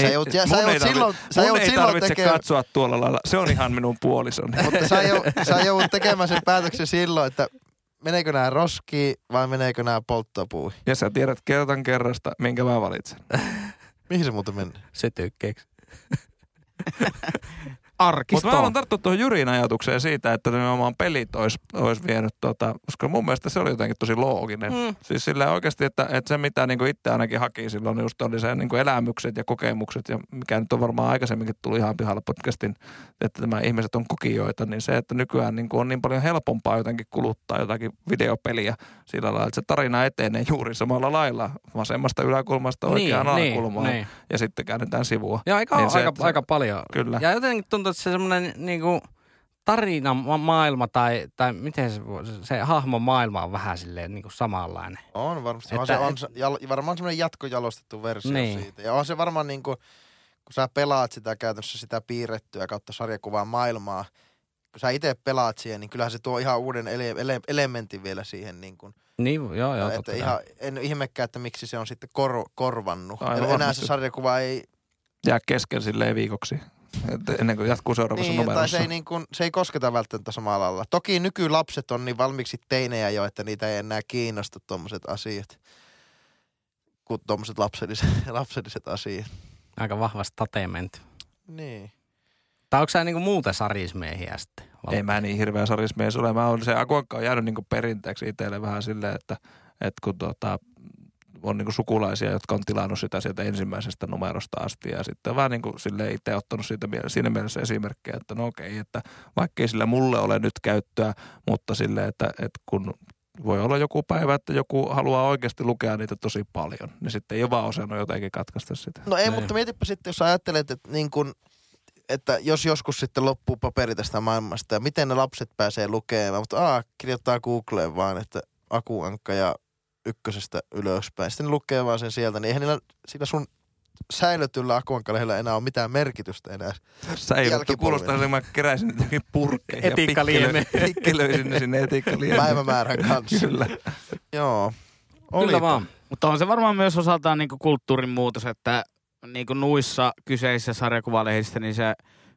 Sä joudut, ja, sä mun joudut ei tarvi- silloin, sä mun ei silloin tarvitse tekemään, katsoa tuolla lailla. Se on ihan minun puolisoni. mutta sä, joudut, sä joudut tekemään sen päätöksen silloin, että meneekö nämä roskiin vai meneekö nämä polttopuihin. Ja sä tiedät kertan kerrasta, minkä mä valitsen. Mihin se muuten meni? Sytykkeeksi. Arkisto. Mutta mä haluan tarttua tuohon Jyrin ajatukseen siitä, että nimenomaan pelit olisi olis vienyt, tota, koska mun mielestä se oli jotenkin tosi looginen. Mm. Siis sillä oikeasti, että, että se mitä niin itse ainakin haki silloin, just oli se niin elämykset ja kokemukset, ja mikä nyt on varmaan aikaisemminkin tullut ihan pihalla podcastin, että tämä ihmiset on kokijoita, niin se, että nykyään niin on niin paljon helpompaa jotenkin kuluttaa jotakin videopeliä sillä lailla, että se tarina etenee juuri samalla lailla vasemmasta yläkulmasta oikeaan alakulmaan niin. ja sitten käännetään sivua. Ja aika, Niin niin se, aika, se- aika paljon. Kyllä. Ja jotenkin tuntuu, että se semmoinen niinku tarina ma- maailma tai, tai miten se, se hahmon maailma on vähän silleen niinku samanlainen. On varmasti. Että- on se, on se, jal, varmaan semmoinen jatkojalostettu versio Niin. siitä. Ja on se varmaan niin kuin, kun sä pelaat sitä käytännössä sitä piirrettyä kautta sarjakuvaa maailmaa, kun sä itse pelaat siihen, niin kyllähän se tuo ihan uuden ele, ele, elementin vielä siihen. Niin kuin, Niin, joo, joo, että ihan, en ihmekään, että miksi se on sitten kor, korvannut. Aivan Enää varmasti. se sarjakuva ei, jää kesken silleen viikoksi, että ennen kuin jatkuu seuraavassa niin, tai numerossa. se ei, niin kuin, se ei kosketa välttämättä samalla lailla. Toki nykylapset on niin valmiiksi teinejä jo, että niitä ei enää kiinnosta tuommoiset asiat kuin tuommoiset lapselliset, lapselliset asiat. Aika vahva statement. Niin. Tai onko sä niinku muuten sarismiehiä sitten? Ei mä niin hirveä sarismies ole. Mä on, se akuankka on jäänyt niinku perinteeksi itselle vähän silleen, että, että kun tota, on niinku sukulaisia, jotka on tilannut sitä sieltä ensimmäisestä numerosta asti ja sitten vähän niin kuin sille itse ottanut siitä, siinä mielessä esimerkkejä, että no okei, että vaikkei sillä mulle ole nyt käyttöä, mutta sille, että, että kun voi olla joku päivä, että joku haluaa oikeasti lukea niitä tosi paljon, niin sitten ei ole vaan osannut jotenkin katkaista sitä. No ei, Niin. mutta mietipä sitten, jos ajattelet, että, niin kun, että jos joskus sitten loppuu paperi tästä maailmasta ja miten ne lapset pääsee lukemaan. Mutta aa, kirjoittaa Googleen vaan, että akuankka ja ykkösestä ylöspäin. Sitten ne lukee vaan sen sieltä, niin eihän niillä, sillä sun säilötyllä akuankkalehdellä enää ole mitään merkitystä enää. Säilytty kuulostaa, että mä keräisin jotakin purkkeja. ja Etiikkalieme. pikkelö- Pikkelöisin ne sinne etiikkaliemeen. Päivämäärän kanssa. Kyllä. Joo. Kyllä Olipa. vaan. Mutta on se varmaan myös osaltaan niinku kulttuurin muutos, että niinku nuissa kyseisissä sarjakuvalehdissä niin se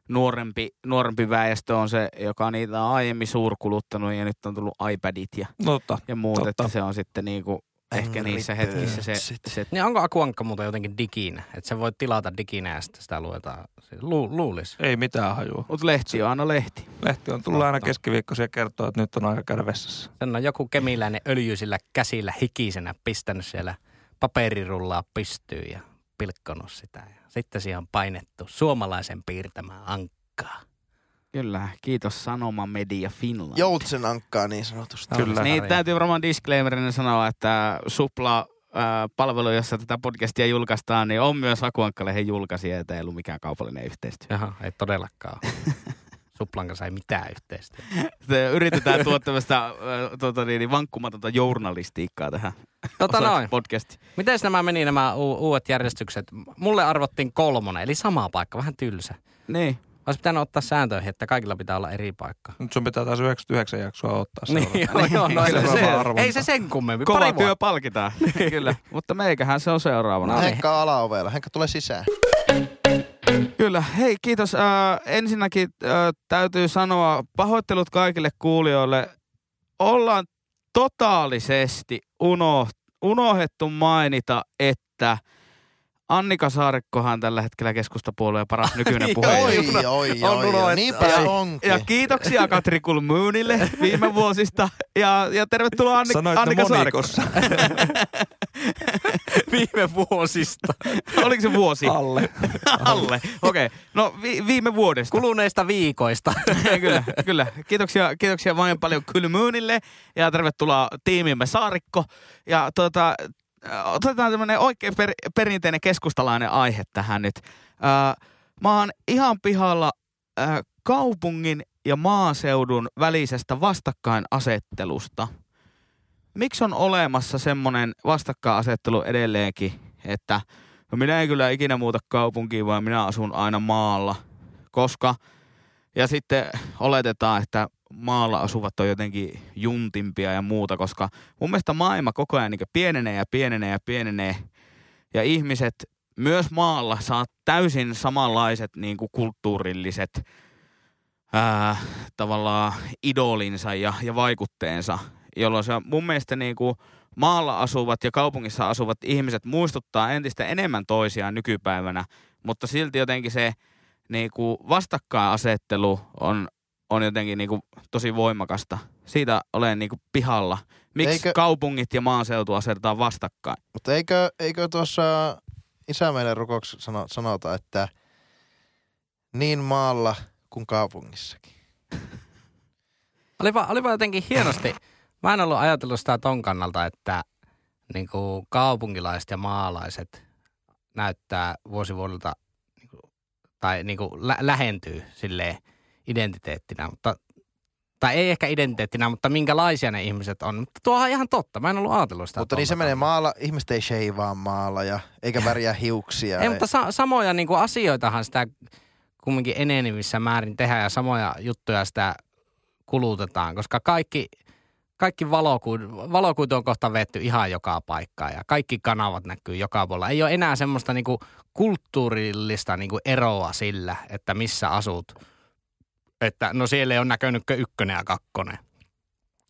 nuorempi, nuorempi väestö on se, joka niitä on aiemmin suurkuluttanut ja nyt on tullut iPadit ja, No totta. ja muut, Totta. että se on sitten niinku ehkä Angry niissä hetkissä se, Birdsit. se Niin onko Akuankka muuten jotenkin diginä? Että se voi tilata diginä ja sitten sitä luetaan. Lu, luulis. Ei mitään hajua. Mutta lehti on aina lehti. Lehti on tullut aina keskiviikkoisia kertoa, että nyt on aika käydä vessassa. Sen on joku kemiläinen öljyisillä käsillä hikisenä pistänyt siellä paperirullaa pystyyn ja pilkkonut sitä. Ja sitten siihen on painettu suomalaisen piirtämää ankkaa. Kyllä, kiitos Sanoma Media Finland. Joutsen ankkaa niin sanotusti. Kyllä. Niin täytyy varmaan disclaimerina sanoa, että Supla palvelu, jossa tätä podcastia julkaistaan, niin on myös Akuankkalehen julkaisija, että ei ollut mikään kaupallinen yhteistyö. Jaha, ei todellakaan. Suplan kanssa ei mitään yhteistyötä. Se yritetään tuoda tämmöistä tota, niin, niin, vankkumatonta journalistiikkaa tähän Tota noin. podcastiin. Miten nämä meni nämä u- uudet järjestykset? Mulle arvottiin kolmonen, eli sama paikka, vähän tylsä. Niin. Olisi pitänyt ottaa sääntöihin, että kaikilla pitää olla eri paikka. Nyt sun pitää taas 99 jaksoa ottaa Niin, seuraavaksi. joo, joo, no, ei, Seuraava se, arvonta. ei se sen kummemmin. Kova Pari työ palkitaan. Kyllä. Mutta meikähän se on seuraavana. No niin. Henkka alaovella. Henkka tulee sisään. Kyllä. Hei, kiitos. Äh, ensinnäkin äh, täytyy sanoa pahoittelut kaikille kuulijoille. Ollaan totaalisesti uno, unohdettu mainita, että Annika Saarikkohan tällä hetkellä keskustapuolueen paras nykyinen puheenjohtaja. Oi, oi, On oi, oi. Niinpä Ja- onkin. Ja kiitoksia Katri Kulmuunille viime vuosista. Ja, ja tervetuloa Anni, Sanoitte Annika Saarikko. monikossa. Viime vuosista. Oliko se vuosi? Alle. Alle. Okei. Okay. No vi, viime vuodesta. Kuluneista viikoista. kyllä, kyllä. Kiitoksia, kiitoksia vain paljon Kylmyynille ja tervetuloa tiimimme Saarikko. Ja tuota, otetaan tämmöinen oikein per, perinteinen keskustalainen aihe tähän nyt. Äh, mä oon ihan pihalla kaupungin ja maaseudun välisestä vastakkainasettelusta. Miksi on olemassa semmoinen vastakkainasettelu edelleenkin, että no minä en kyllä ikinä muuta kaupunkiin, vaan minä asun aina maalla, koska ja sitten oletetaan, että maalla asuvat on jotenkin juntimpia ja muuta, koska mun mielestä maailma koko ajan niin pienenee ja pienenee ja pienenee. Ja ihmiset myös maalla saa täysin samanlaiset niin kuin kulttuurilliset ää, tavallaan idolinsa ja, ja vaikutteensa, jolloin se mun mielestä niin kuin maalla asuvat ja kaupungissa asuvat ihmiset muistuttaa entistä enemmän toisiaan nykypäivänä, mutta silti jotenkin se niin kuin vastakkainasettelu on, on jotenkin niin kuin tosi voimakasta. Siitä olen niin kuin pihalla. Miksi Eikö- kaupungit ja maaseutu asetetaan vastakkain? Mutta eikö, eikö tuossa isä meidän rukoksi sano, sanota, että niin maalla kuin kaupungissakin. Olipa, olipa jotenkin hienosti. Mä en ollut ajatellut sitä ton kannalta, että niin kuin kaupunkilaiset ja maalaiset näyttää vuosivuodelta tai niin kuin lä- lähentyy silleen identiteettinä, mutta tai ei ehkä identiteettinä, mutta minkälaisia ne ihmiset on. Mutta tuo on ihan totta. Mä en ollut ajatellut sitä. Mutta niin se menee maalla, ihmiset ei sheivaa maalla ja eikä värjää hiuksia. Ei, mutta sa- samoja niin kuin asioitahan sitä kumminkin enenevissä määrin tehdään ja samoja juttuja sitä kulutetaan, koska kaikki, kaikki valokuitu, valokuitu on kohta vetty ihan joka paikkaan ja kaikki kanavat näkyy joka puolella. Ei ole enää semmoista niin kuin kulttuurillista niin kuin eroa sillä, että missä asut. Että no siellä ole näkynyt ykkönen ja kakkonen.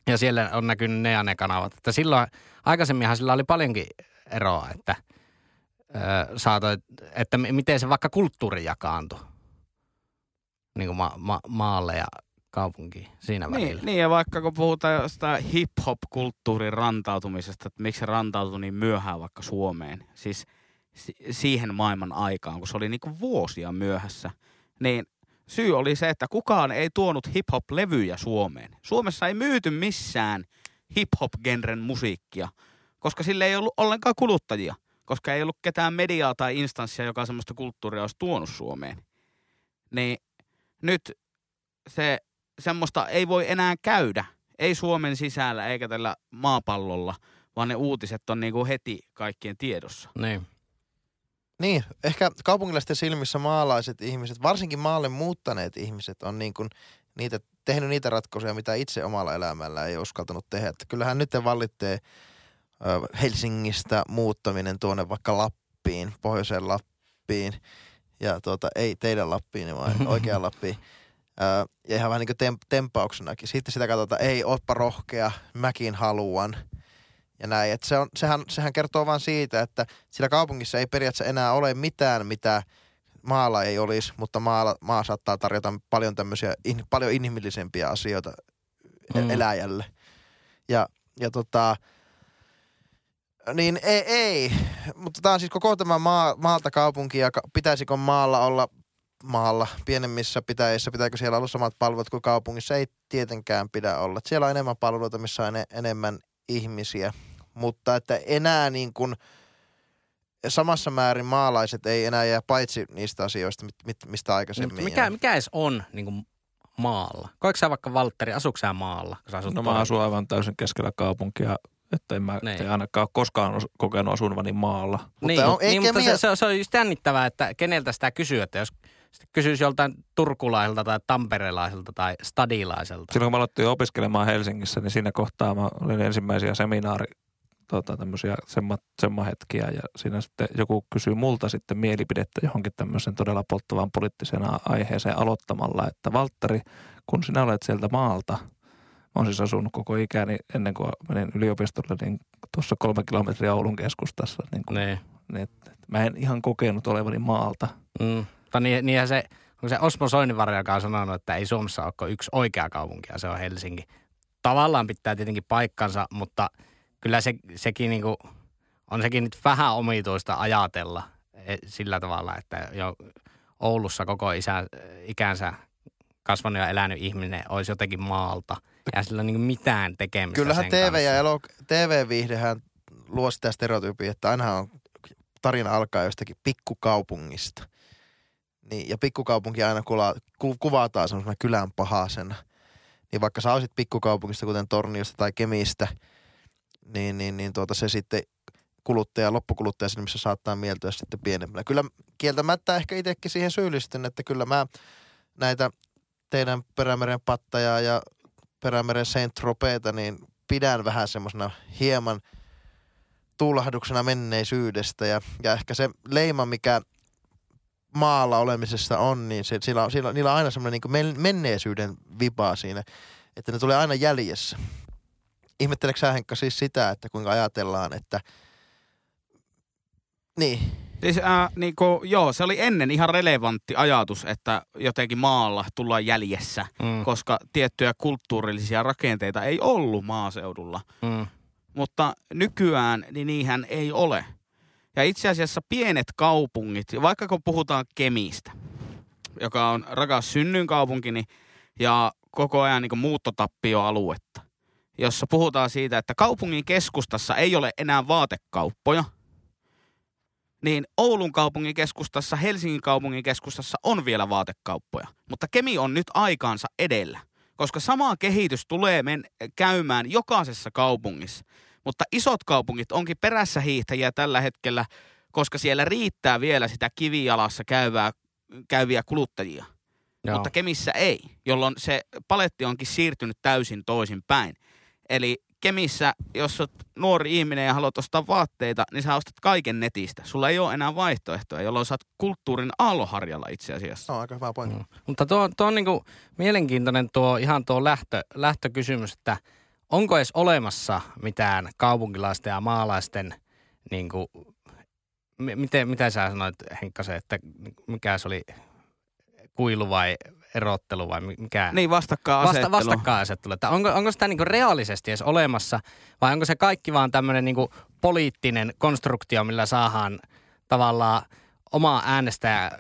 Ja siellä on näkynyt ne ja ne kanavat. Että silloin, aikaisemminhan sillä oli paljonkin eroa, että ö, saatoit, että miten se vaikka kulttuuri jakaantui niin kuin ma- ma- maalle ja kaupunkiin siinä välillä. Niin, niin, ja vaikka kun puhutaan jostain hip-hop-kulttuurin rantautumisesta, että miksi se rantautui niin myöhään vaikka Suomeen, siis si- siihen maailman aikaan, kun se oli niinku vuosia myöhässä, niin syy oli se, että kukaan ei tuonut hip-hop-levyjä Suomeen. Suomessa ei myyty missään hip-hop-genren musiikkia, koska sille ei ollut ollenkaan kuluttajia, koska ei ollut ketään mediaa tai instanssia, joka semmoista kulttuuria olisi tuonut Suomeen. Niin nyt se semmoista ei voi enää käydä. Ei Suomen sisällä eikä tällä maapallolla, vaan ne uutiset on niinku heti kaikkien tiedossa. Niin. Niin, ehkä kaupunkilaisten silmissä maalaiset ihmiset, varsinkin maalle muuttaneet ihmiset on niin kuin niitä, tehnyt niitä ratkaisuja, mitä itse omalla elämällä ei uskaltanut tehdä. Että kyllähän nyt vallitsee ö, Helsingistä muuttaminen tuonne vaikka Lappiin, pohjoiseen Lappiin. Ja tuota, ei teidän Lappiin, vaan oikeaan Lappiin. Ja ihan vähän niin kuin temp- tempauksenakin. Sitten sitä katsotaan, ei, oppa rohkea, mäkin haluan. Ja näin. Et se on, sehän, sehän kertoo vain siitä, että sillä kaupungissa ei periaatteessa enää ole mitään, mitä maalla ei olisi, mutta maalla, maa saattaa tarjota paljon tämmöisiä, in, paljon inhimillisempiä asioita Mm. mm. eläjälle. Ja, ja tota, niin ei, ei. mutta tämä on siis koko tämä maa, maalta kaupunki ja ka, pitäisikö maalla olla maalla, pienemmissä pitäjissä, pitääkö siellä olla samat palvelut kuin kaupungissa, ei tietenkään pidä olla. Siellä on enemmän palveluita, missä on ene, enemmän ihmisiä, mutta että enää niin kuin samassa määrin maalaiset ei enää jää paitsi niistä asioista, mit, mit, mistä aikaisemmin. Mutta mikä, mikä edes on niin kuin maalla? Koetko sä vaikka Valtteri, asuuko maalla? Kun sä asut No mä tuolla? asun aivan täysin keskellä kaupunkia, että en mä Niin. ei ainakaan koskaan os- kokenut asunvani maalla. Niin, on- niin mutta se, se, on- se on just jännittävää, että keneltä sitä kysyy, että jos sitten kysyisi joltain turkulaiselta tai tamperelaiselta tai stadilaiselta. Silloin kun mä aloittiin opiskelemaan Helsingissä, niin siinä kohtaa mä olin ensimmäisiä seminaari tota, tämmöisiä semma, semmahetkiä ja siinä sitten joku kysyy multa sitten mielipidettä johonkin tämmöisen todella polttavaan poliittiseen aiheeseen aloittamalla, että Valtteri, kun sinä olet sieltä maalta, mä oon siis asunut koko ikäni ennen kuin menin yliopistolle, niin tuossa kolme kilometriä Oulun keskustassa, niin, kuin, Niin. Niin, että mä en ihan kokenut olevani maalta. Mm. Tai niin, niinhän se, on se Osmo Soininvaara, joka on sanonut, että ei Suomessa ole kuin yksi oikea kaupunki ja se on Helsinki. Tavallaan pitää tietenkin paikkansa, mutta kyllä se, sekin niinku, on sekin nyt vähän omituista ajatella e, sillä tavalla, että jo Oulussa koko isä, ikänsä kasvanut ja elänyt ihminen olisi jotenkin maalta. Ja sillä on niin mitään tekemistä Kyllähän TV kanssa. ja elok- TV-viihdehän luo sitä stereotyyppiä, että ainahan on, tarina alkaa jostakin pikkukaupungista. Niin, ja pikkukaupunki aina kula, ku, kuvataan semmoisena kylän pahasena. Niin vaikka sä olisit pikkukaupungista, kuten Torniosta tai Kemistä, niin, niin, niin tuota se sitten kuluttaja, loppukuluttaja missä saattaa mieltyä sitten pienemmänä. Kyllä kieltämättä ehkä itsekin siihen syyllistyn, että kyllä mä näitä teidän Perämeren pattajaa ja Perämeren Saint Tropeta, niin pidän vähän semmoisena hieman tuulahduksena menneisyydestä ja, ja ehkä se leima, mikä maalla olemisessa on, niin se, sillä, on, sillä, niillä on aina semmoinen niin men, menneisyyden vipa siinä, että ne tulee aina jäljessä. Ihmetteleekö sä Henkka siis sitä, että kuinka ajatellaan, että niin, Siis, äh, niin kuin, joo, se oli ennen ihan relevantti ajatus, että jotenkin maalla tullaan jäljessä, Mm, koska tiettyjä kulttuurillisia rakenteita ei ollut maaseudulla. mm, Mutta nykyään niin niinhän ei ole. Ja itse asiassa pienet kaupungit, vaikka kun puhutaan Kemistä, joka on rakas synnynkaupunkini ja koko ajan niin muuttotappioaluetta, jossa puhutaan siitä, että kaupungin keskustassa ei ole enää vaatekauppoja, niin Oulun kaupungin keskustassa, Helsingin kaupungin keskustassa on vielä vaatekauppoja. Mutta Kemi on nyt aikaansa edellä, koska sama kehitys tulee men- käymään jokaisessa kaupungissa. Mutta isot kaupungit onkin perässä hiihtäjiä tällä hetkellä, koska siellä riittää vielä sitä kivijalassa käyvää, käyviä kuluttajia. joo. Mutta Kemissä ei, jolloin se paletti onkin siirtynyt täysin toisin päin. Eli Kemissä, jos olet nuori ihminen ja haluat ostaa vaatteita, niin sä ostat kaiken netistä. Sulla ei ole enää vaihtoehtoja, jolloin sä oot kulttuurin aalloharjalla itse asiassa. se on aika hyvä pointti. Mm. Mutta tuo, tuo on niinku mielenkiintoinen tuo ihan tuo lähtö, lähtökysymys, että onko edes olemassa mitään kaupunkilaisten ja maalaisten, niinku, m- miten, miten sä sanoit Henkka se, että mikä se oli, kuilu vai erottelu vai mi- mikä? Niin, vastakkainasettelu. Vasta, vastakkainasettelu. Että onko, onko sitä niinku reaalisesti edes olemassa vai onko se kaikki vaan tämmöinen niinku poliittinen konstruktio, millä saadaan tavallaan omaa äänestäjä,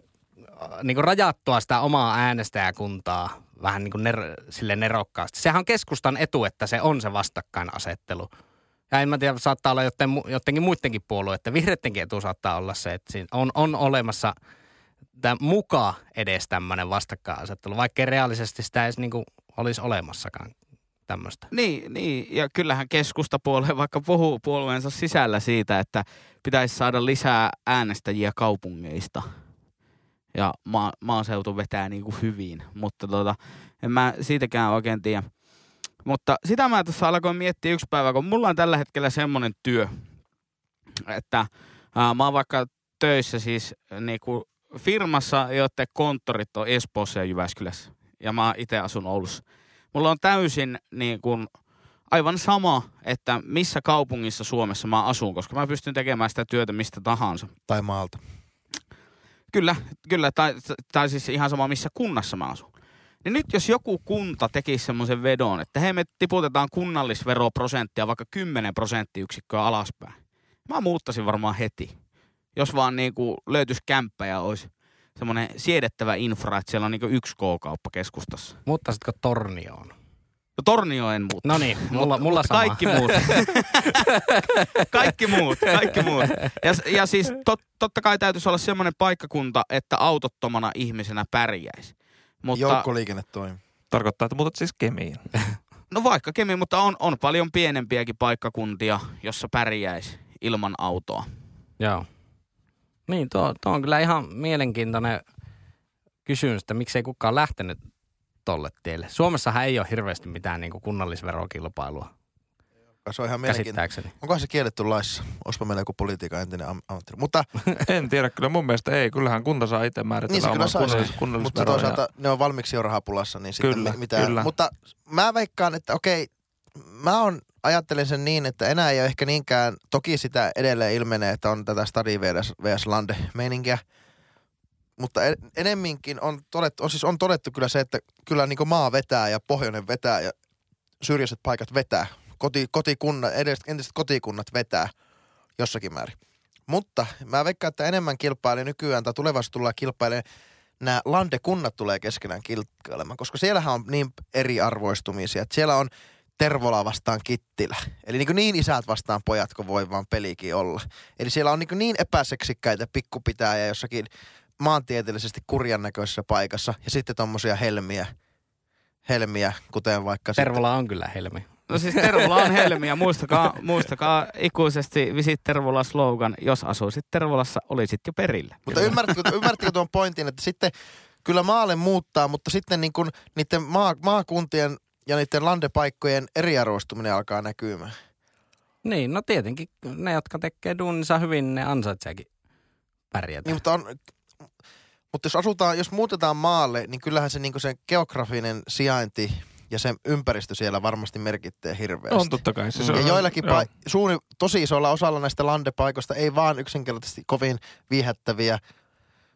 niinku rajattua sitä omaa äänestäjäkuntaa vähän niin kuin ner- sille nerokkaasti. Sehän on keskustan etu, että se on se vastakkainasettelu. Ja en mä tiedä, saattaa olla joten, jotenkin muidenkin puolueiden, vihreidenkin etu saattaa olla se, että siinä on, on olemassa tämä muka edes tämmöinen vastakkainasettelu, vaikkei reaalisesti sitä edes niin kuin olisi olemassakaan tämmöistä. Niin, niin, ja kyllähän keskustapuolue vaikka puhuu puolueensa sisällä siitä, että pitäisi saada lisää äänestäjiä kaupungeista. Ja maa, maaseutu vetää niin kuin hyvin, mutta tota, en mä siitäkään oikein tiedä. Mutta sitä mä tuossa alkoin miettiä yksi päivä, kun mulla on tällä hetkellä semmoinen työ, että ää, mä oon vaikka töissä siis niin kuin firmassa, joiden konttorit on Espoossa ja Jyväskylässä. Ja mä itse asun Oulussa. Mulla on täysin niin kuin, aivan sama, että missä kaupungissa Suomessa mä asun, koska mä pystyn tekemään sitä työtä mistä tahansa. Tai maalta. Kyllä, kyllä, tai, tai siis ihan sama missä kunnassa mä asun. Niin nyt jos joku kunta tekisi semmoisen vedon, että hei me tiputetaan kunnallisveroprosenttia vaikka 10 prosenttiyksikköä alaspäin. Mä muuttaisin varmaan heti. Jos vaan niin kuin löytyisi kämppä ja olisi semmoinen siedettävä infra, että siellä on niin yksi K-kauppa keskustassa. Muuttaisitko Tornioon? No Tornio en muuta. No niin, mulla, mulla Mutta sama. kaikki muut. kaikki muut, kaikki muut. Ja, ja siis tot, totta kai täytyisi olla semmoinen paikkakunta, että autottomana ihmisenä pärjäisi. Mutta, Joukkoliikenne toimii. Tarkoittaa, että muutat siis Kemiin. no vaikka Kemi, mutta on, on paljon pienempiäkin paikkakuntia, jossa pärjäisi ilman autoa. Joo. Niin, tuo, tuo on kyllä ihan mielenkiintoinen kysymys, että miksei kukaan lähtenyt tolle tielle. Suomessahan ei ole hirveästi mitään niin kuin kunnallisverokilpailua, Se on ihan mielenkiintoinen. käsittääkseni. Onkohan se kielletty laissa? Olisipa meillä joku politiikan entinen am- ammatti. Mutta, En tiedä, kyllä mun mielestä ei. Kyllähän kunta saa itse niin määritellä se kyllä oman saisi. kunnallis- mutta toisaalta ne on valmiiksi jo rahapulassa, niin sitten Kyllä, mi- mitään. kyllä. Mutta mä veikkaan, että okei, mä oon ajattelen sen niin, että enää ei ole ehkä niinkään, toki sitä edelleen ilmenee, että on tätä Stadi vs. vs. Mutta en, enemminkin on todettu, on, siis on todettu kyllä se, että kyllä niin maa vetää ja pohjoinen vetää ja syrjäiset paikat vetää. Koti, kotikunna, edes, entiset kotikunnat vetää jossakin määrin. Mutta mä veikkaan, että enemmän kilpailee nykyään tai tulevaisuudessa tullaan kilpailemaan nämä landekunnat tulee keskenään kilpailemaan, koska siellähän on niin eriarvoistumisia, että siellä on Tervola vastaan Kittilä. Eli niin, niin isät vastaan pojat, kun voi vaan pelikin olla. Eli siellä on niin, niin epäseksikkäitä pikkupitääjä jossakin maantieteellisesti kurjan näköisessä paikassa ja sitten tommosia helmiä, helmiä, kuten vaikka Tervola on kyllä helmi. No siis Tervola on helmi ja muistakaa, muistakaa ikuisesti Visit Tervola slogan, jos asuisit Tervolassa, olisit jo perillä. Mutta ymmärrätkö, ymmärrätkö tuon pointin, että sitten kyllä maalle muuttaa, mutta sitten niin kuin niiden maa, maakuntien ja niiden landepaikkojen eriarvoistuminen alkaa näkymään. Niin, no tietenkin ne, jotka tekee duuninsa hyvin, ne ansaitseekin pärjätä. Niin, mutta, on, mutta jos asutaan, jos muutetaan maalle, niin kyllähän se, niin se geografinen sijainti ja se ympäristö siellä varmasti merkittää hirveästi. On totta kai. Siis ja on, joillakin joo. pa- suuni, tosi isolla osalla näistä landepaikoista ei vaan yksinkertaisesti kovin viehättäviä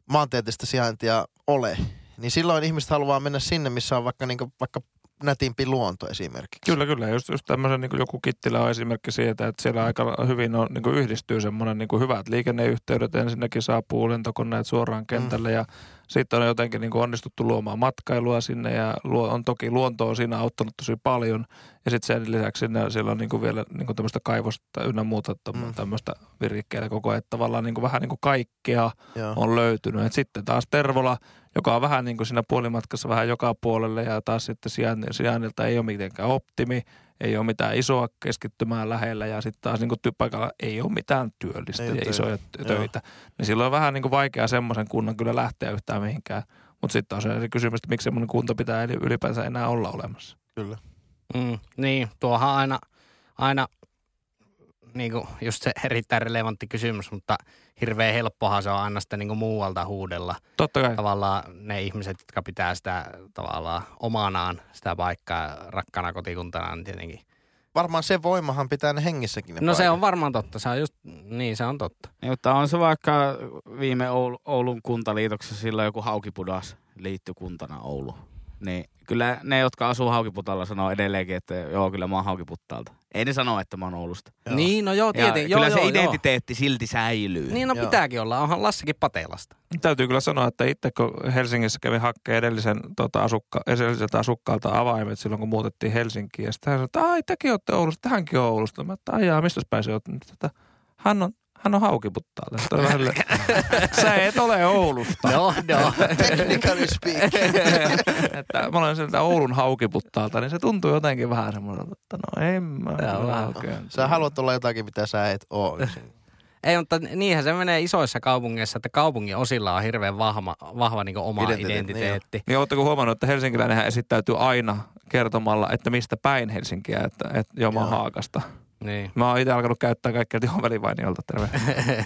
maantieteellistä sijaintia ole. Niin silloin ihmiset haluaa mennä sinne, missä on vaikka, niin vaikka nätimpi luonto esimerkiksi. Kyllä, kyllä. Just, just tämmöisen niin joku Kittilä on esimerkki siitä, että siellä aika hyvin on, niin yhdistyy semmoinen niin hyvät liikenneyhteydet. Ensinnäkin saapuu lentokoneet suoraan kentälle mm. ja sitten on jotenkin niin onnistuttu luomaan matkailua sinne ja luo, on toki luonto on siinä auttanut tosi paljon. Ja sitten sen lisäksi sinne, siellä on niin kuin vielä niin kuin tämmöistä kaivosta ynnä muuta Mm. tämmöistä virikkeellä koko ajan. Tavallaan niin kuin vähän niin kuin kaikkea Joo. on löytynyt. Et sitten taas Tervola, joka on vähän niin kuin siinä puolimatkassa vähän joka puolelle ja taas sitten sijainni- sijainnilta ei ole mitenkään optimi, ei ole mitään isoa keskittymää lähellä ja sitten taas niin kuin työpaikalla ei ole mitään työllistä Ei ja ole töitä. isoja Joo. töitä. Niin silloin on vähän niin kuin vaikea semmoisen kunnan kyllä lähteä yhtään mihinkään. Mutta sitten on se eri kysymys, että miksi semmoinen kunta pitää eli- ylipäänsä enää olla olemassa. Kyllä. Mm, niin, tuohan aina, aina niin kuin just se erittäin relevantti kysymys, mutta hirveän helppohan se on aina sitä niin kuin muualta huudella. Totta kai. Tavallaan ne ihmiset, jotka pitää sitä tavallaan omanaan sitä paikkaa rakkana kotikuntanaan, niin tietenkin. Varmaan se voimahan pitää ne hengissäkin. Ne No se paikat. on varmaan totta, se on just, niin se on totta. Niin, Mutta on se vaikka viime Oulu, Oulun kuntaliitoksessa silloin joku Haukipudas liittyi kuntana Oulu. Niin kyllä ne, jotka asuu Haukiputalla, sanoo edelleenkin, että joo, kyllä mä oon Haukiputtaalta. Ei ne sano, että mä oon Oulusta. Joo. Niin, no joo, tietenkin. Joo, kyllä joo, se joo. identiteetti silti säilyy. Niin, no Joo. pitääkin olla. Onhan Lassikin Patelasta. Täytyy kyllä sanoa, että itse kun Helsingissä kävin hakkeen edellisen tota, asukka, edelliseltä asukkaalta avaimet silloin, kun muutettiin Helsinkiin. Ja sitten hän sanoi, että ai, tekin olette Oulusta, hänkin on Oulusta. Mä että ajaa, mistä päin se oot? Että, hän on, hän on haukiputtaalta. Sitten vähän Sä et ole Oulusta. Joo, joo. Technically speaking. että mä olen sieltä Oulun haukiputtaalta, niin se tuntuu jotenkin vähän semmoiselta, että no en mä Joo. Sä haluat olla jotakin, mitä sä et yksin. Ei, mutta niinhän se menee isoissa kaupungeissa, että kaupungin osilla on hirveän vahva, vahva niin oma Identiteetti, identiteetti. Niin ootteko huomannut, että helsinkiläinenhän esittäytyy aina kertomalla, että mistä päin Helsinkiä, että, että joo, mä. Haakasta. Niin. Mä oon itse alkanut käyttää kaikkea Tihon välivainiolta, terve.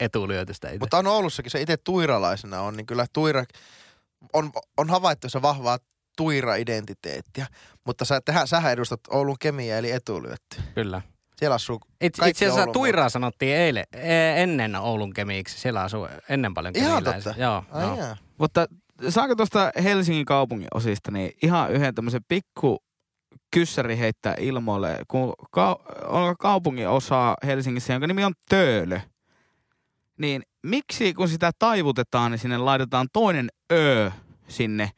Etulyötystä itse. Mutta on Oulussakin se itse tuiralaisena on, niin kyllä tuira, on, on havaittu se vahvaa tuira-identiteettiä. Mutta sä, tehän, sähän edustat Oulun kemiä eli etulyötty. Kyllä. Siellä asuu Itse, Kaikki itse asiassa Oulun Tuiraa sanottiin eilen, e- ennen Oulun kemiiksi. Siellä asuu ennen paljon Ihan kemiläisiä. totta? Joo, Ai joo. Mutta saako tuosta Helsingin kaupungin osista niin ihan yhden tämmöisen pikku kyssäri heittää ilmoille, kun ka- on kaupungin osa Helsingissä, jonka nimi on Töölö. Niin miksi kun sitä taivutetaan, niin sinne laitetaan toinen ö sinne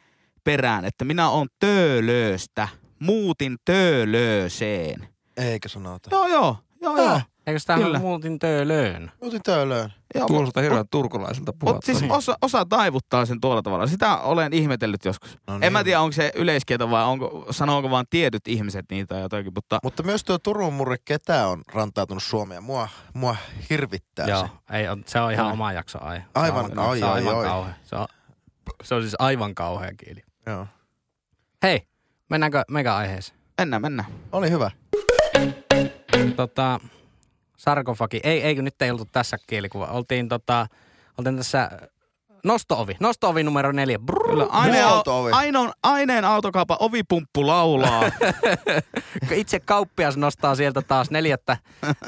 perään, että minä on Töölöstä, muutin Töölöseen. Eikö sanota? Joo, joo, joo, joo. Eikö sitä Kyllä. muutin töölöön? Muutin töölöön. joo Kuulostaa hirveän turkulaiselta puhua. Mutta siis osa, osa taivuttaa sen tuolla tavalla. Sitä olen ihmetellyt joskus. No En mä niin. tiedä, onko se yleiskielto vai onko, sanooko vaan tietyt ihmiset niitä tai jotakin, mutta Mutta myös tuo Turun murre ketä on rantautunut Suomeen. Mua, mua hirvittää Joo, se. ei, on- se on ihan Ai. oma jakso ai. Aivan, se on, ai, se on ai, aivan ai. kauhea. Se on, se on siis aivan kauhea kieli. Joo. Hei, mennäänkö mega aiheeseen? mennään, mennään. Oli hyvä. Tota, sarkofagi. Ei, eikö nyt ei oltu tässä kielikuva. Oltiin tota, oltiin tässä Nosto-ovi. Nosto-ovi numero neljä. Brrr. Kyllä aineen, Huolto-ovi. ainoan, aineen autokaupan ovipumppu laulaa. Itse kauppias nostaa sieltä taas neljättä,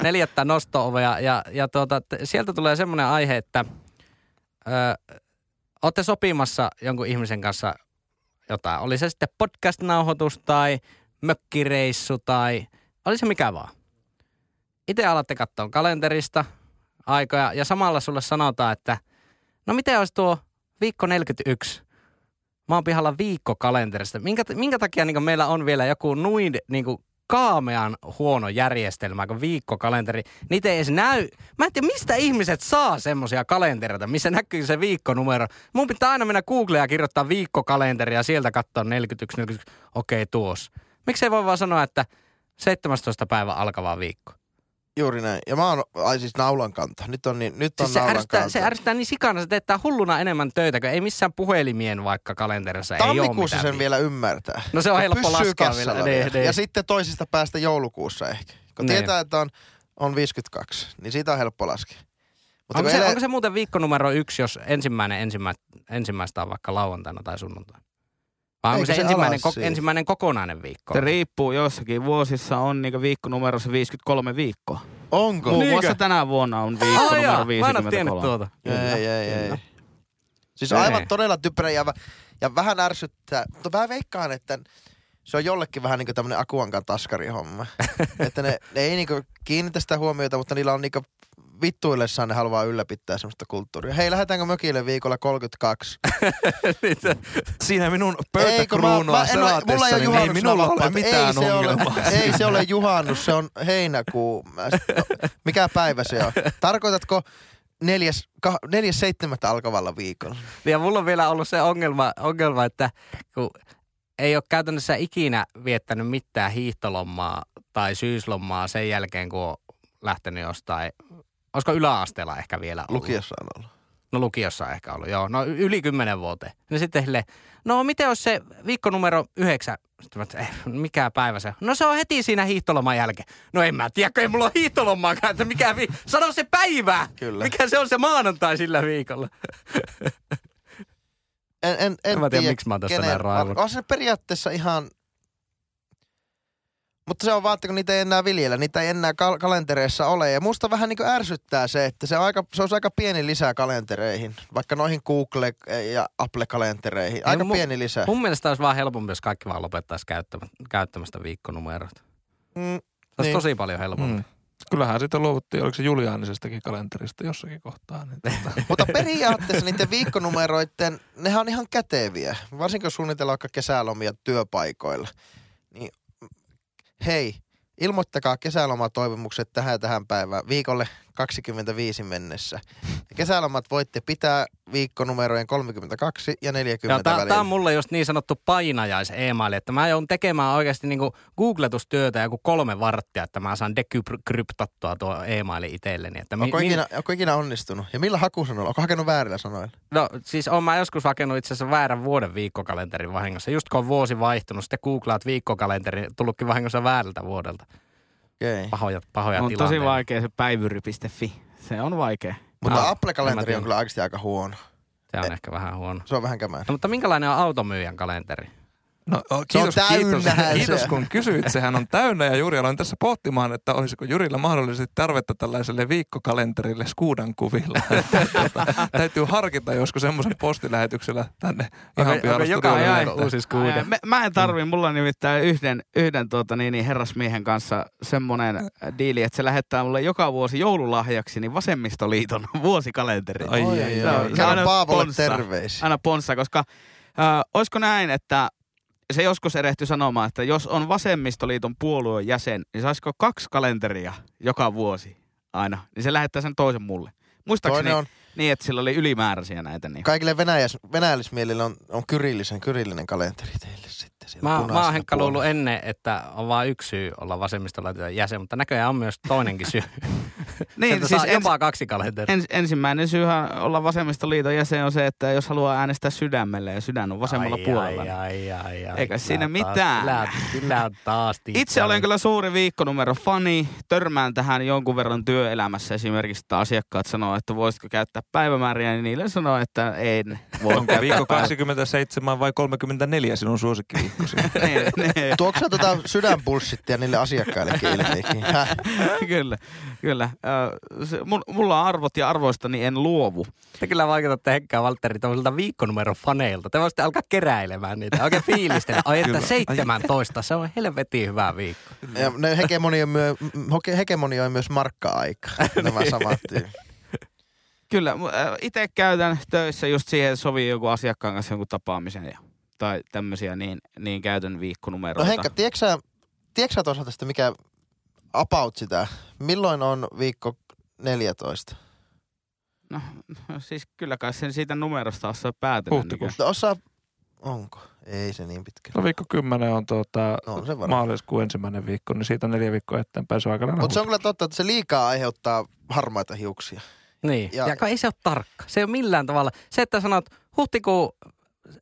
neljättä nosto-ovea. Ja, ja tuota, sieltä tulee semmoinen aihe, että ö, olette sopimassa jonkun ihmisen kanssa jotain. Oli se sitten podcast-nauhoitus tai mökkireissu tai oli se mikä vaan. Itse alatte katsoa kalenterista aikoja ja samalla sulle sanotaan, että no miten olisi tuo viikko 41? Mä oon pihalla viikko kalenterista. Minkä, minkä takia niin meillä on vielä joku nuin niin kaamean huono järjestelmä kuin viikkokalenteri. Niitä ei edes näy. Mä en tiedä, mistä ihmiset saa semmoisia kalentereita, missä näkyy se viikkonumero. Mun pitää aina mennä Googleen ja kirjoittaa viikkokalenteri ja sieltä katsoa 41, 41. Okei, tuos. Miksei voi vaan sanoa, että 17. päivä alkava viikko. Juuri näin. Ja mä oon, ai siis naulan kanta. Nyt on, niin, nyt on Siis se, naulan ärsyttää, kanta. se ärsyttää niin sikana, se teettää hulluna enemmän töitä, kun ei missään puhelimien vaikka kalenterissa ei ole Tammikuussa mitään sen vielä ymmärtää. No se on Kun helppo laskea vielä. vielä. Niin, niin. Ja sitten toisesta päästä joulukuussa ehkä. Kun Niin. tietää, että on, on 52, niin siitä on helppo laskea. Mutta Onko se, ele- onko se muuten viikko numero yksi, jos ensimmäinen ensimmä, ensimmäistä on vaikka lauantaina tai sunnuntaina? Vai onko se, se ensimmäinen, ko- siitä? ensimmäinen kokonainen viikko? Se riippuu jossakin. Vuosissa on niin viikkonumerossa 53 viikkoa. Onko? Muun Niinkö? muassa tänä vuonna on viikko Ah, numero jaa, mä en 53. tuota. Ei, ei, ei. Siis Ei. aivan todella typerä ja, ja vähän ärsyttää. Mutta mä veikkaan, että se on jollekin vähän niinku tämmönen Akuankan taskarihomma. että ne, ne ei niinku kiinnitä sitä huomiota, mutta niillä on niinku vittuillessaan ne haluaa ylläpitää semmoista kulttuuria. Hei, lähdetäänkö mökille viikolla 32? Siinä minun pöytäkruunua en ole- mulla ei ole selatessani, niin ei minulla ole mitään ei se ole, ongelmaa. Ei se ole juhannus, se on heinäkuu. No, mikä päivä se on? Tarkoitatko neljäs, kah, neljäs seitsemättä alkavalla viikolla? Ja mulla on vielä ollut se ongelma, ongelma että kun ei ole käytännössä ikinä viettänyt mitään hiihtolomaa tai syyslomaa sen jälkeen, kun on lähtenyt jostain, olisiko yläasteella ehkä vielä ollut? Lukiossa on ollut. No lukiossa on ehkä ollut, joo. No yli kymmenen vuoteen. Ja sitten sille, no miten olisi se viikko numero yhdeksän? Sitten mä, eh, mikä päivä se on? No se on heti siinä hiihtoloman jälkeen. No en mä tiedä, kun ei mulla ole hiihtolomaakaan, että mikä vi- Sano se päivä! Kyllä. Mikä se on se maanantai sillä viikolla? En, en, en, En mä tiedä, miksi mä oon tästä kenen- näin raivon. On se periaatteessa ihan... Mutta se on vaan, että kun niitä ei enää viljellä, niitä ei enää kal- kalentereissa ole. Ja musta vähän niin ärsyttää se, että se on, aika, se on aika pieni lisää kalentereihin. Vaikka noihin Google- ja Apple-kalentereihin. Aika mu- pieni lisää. Mun mielestä olisi vaan helpompi, jos kaikki vaan lopettaisi käyttämä- käyttämästä viikkonumeroita. Mm, Se olisi Niin. tosi paljon helpompi. Mm. Kyllähän sitten luovuttiin, oliko se Juliaanisestakin kalenterista jossakin kohtaa. Niin tota. Mutta periaatteessa niiden viikkonumeroiden, nehän on ihan käteviä. Varsinkin jos suunnitellaan vaikka kesälomia työpaikoilla. Hei, ilmoittakaa kesälomatoivomukset tähän tähän päivään. Viikolle 25 mennessä. Kesälomat voitte pitää viikkonumerojen 32 ja 40 Ja tää, välillä. tää on mulle just niin sanottu painajais e että mä joudun tekemään oikeasti niinku googletustyötä joku kolme varttia, että mä saan dekryptattua tuo e-maili itselleni. Että mi- Onko mi- ikinä, onko ikinä onnistunut? Ja millä hakusanoilla? Onko hakenut väärillä sanoilla? No siis oon mä joskus hakenut itse asiassa väärän vuoden viikkokalenterin vahingossa. Just kun on vuosi vaihtunut, sitten googlaat viikkokalenteri, tullutkin vahingossa väärältä vuodelta. Okei. Okay. Pahoja, pahoja On tosi vaikea se päivyri.fi. Se on vaikea. Mutta Ah, Apple-kalenteri on kyllä oikeasti aika huono. Se on ehkä vähän huono. Se on vähän kämään. No, mutta minkälainen on automyyjän kalenteri? No, o, Se on kiitos, kiitos, kiitos se. kun kysyit. Sehän on täynnä ja juuri aloin tässä pohtimaan, että olisiko Jurilla mahdollisesti tarvetta tällaiselle viikkokalenterille skuudan kuvilla. Tota, Täytyy harkita joskus semmoisen postilähetyksellä tänne ihan pihalla onko joka ajan uusi skuuda? Ai, mä, mä en tarvi, mulla on nimittäin yhden, yhden tuota, niin, niin herrasmiehen kanssa semmoinen diili, että se lähettää mulle joka vuosi joululahjaksi niin Vasemmistoliiton vuosikalenteri. Ai, ai, ai, ai. ai. Se Kerro aina Paavolle ponssa. terveisiä. Aina ponssa, koska äh, olisiko näin, että se joskus erehtyi sanomaan, että jos on Vasemmistoliiton puolueen jäsen, niin saisiko kaksi kalenteria joka vuosi aina, niin se lähettää sen toisen mulle. Muistaakseni on, niin, että sillä oli ylimääräisiä näitä. Niin. kaikille venäjäs, venäjällismielille on, on kyrillisen, kyrillinen kalenteri teille sitten. Siellä Mä, mä oon Henkka luullut ennen, että on vain yksi syy olla vasemmistolainen jäsen, mutta näköjään on myös toinenkin syy. Niin, että siis ens, jopa kaksi kalenteria. ens, ensimmäinen syyhän olla vasemmistoliiton jäsen on se, että jos haluaa äänestää sydämelle ja sydän on vasemmalla ai, puolella. Ai, ai, ai, ai. Eikä siinä taas- mitään. Kyllä, kyllä on taas Itse olen kyllä suuri viikkonumero fani. Törmään tähän jonkun verran työelämässä esimerkiksi, että asiakkaat sanoo, että voisitko käyttää päivämääriä, niin niille sanoo, että en voi Onko käyttää viikko päivä- 27 vai 34 sinun suosikkiviikkosi? niin. Tuoksa tota sydänpulssittia niille asiakkaillekin? Häh? kyllä, kyllä. Se, mulla on arvot ja arvoistani en luovu. Te kyllä vaikutatte Henkka ja Valtteri tämmöisiltä viikkonumeron faneilta. Te voisitte alkaa keräilemään niitä. Oikein fiilistellä. Ai että Kyllä. 17, se on helvetin hyvä viikko. Ja ne myö, hoke- hegemoni on myös markka-aika. Nämä samat. Kyllä, itse käytän töissä just siihen, sovii joku asiakkaan kanssa jonkun tapaamisen ja, tai tämmöisiä, niin, niin käytän No viikkonumeroita. Henkka, tiedätkö sä, tiedätkö toisaalta sitä, mikä about sitä? Milloin on viikko 14? No, no siis kyllä kai sen siitä numerosta osaa päätellä. Huhtikuussa. No osaa, onko? Ei se niin pitkä. No viikko 10 on tuota, No on maaliskuun ensimmäinen viikko, niin siitä neljä viikkoa eteenpäin se on aika Mutta se on kyllä totta, että se liikaa aiheuttaa harmaita hiuksia. Niin, ja, Ja- ei se ole tarkka. Se ei ole millään tavalla. Se, että sanot huhtikuu,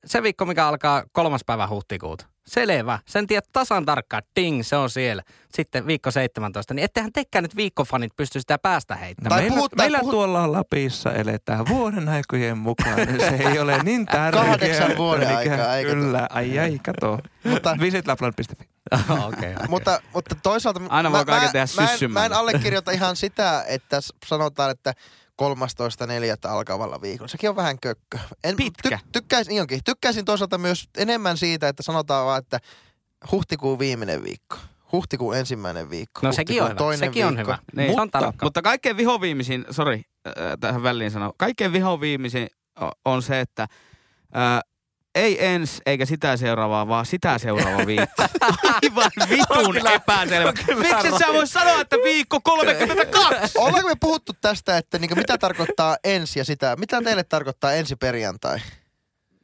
se viikko, mikä alkaa kolmas päivä huhtikuuta. Selvä. Sen tiedät tasan tarkkaan. Ding, se on siellä. Sitten viikko 17. Niin ettehän tekään nyt viikkofanit pysty sitä päästä heittämään. Tai meillä, puhut- tai meillä puhut- tuolla Lapissa eletään vuoden aikojen mukaan. niin se ei ole niin tärkeää. Kahdeksan vuoden Mikä- aikaa, eikö Kyllä, ai ai, kato. Mutta, Visitlapland.fi. Okei. okay, okay. mutta, mutta toisaalta... Aina voi mä, kaiken mä, tehdä mä, en, syssymällä. mä en allekirjoita ihan sitä, että sanotaan, että 13.4. alkavalla viikolla. Sekin on vähän kökkö. En, Pitkä. tykkäisin, niin onkin. tykkäisin toisaalta myös enemmän siitä, että sanotaan vaan, että huhtikuun viimeinen viikko. Huhtikuun ensimmäinen viikko. No sekin on hyvä. toinen Sekin on viikko. hyvä. Niin. Se on Mutta, tarkka. mutta kaikkein vihoviimeisin, sori tähän väliin sanoa, kaikkein vihoviimeisin o- on se, että ää, ei ens eikä sitä seuraavaa, vaan sitä seuraava viikko. Aivan vitun epäselvä. Miksi sä vois sanoa, että viikko 32? Ollaanko me puhuttu tästä, että niinku mitä tarkoittaa ensi ja sitä? Mitä teille tarkoittaa ensi perjantai?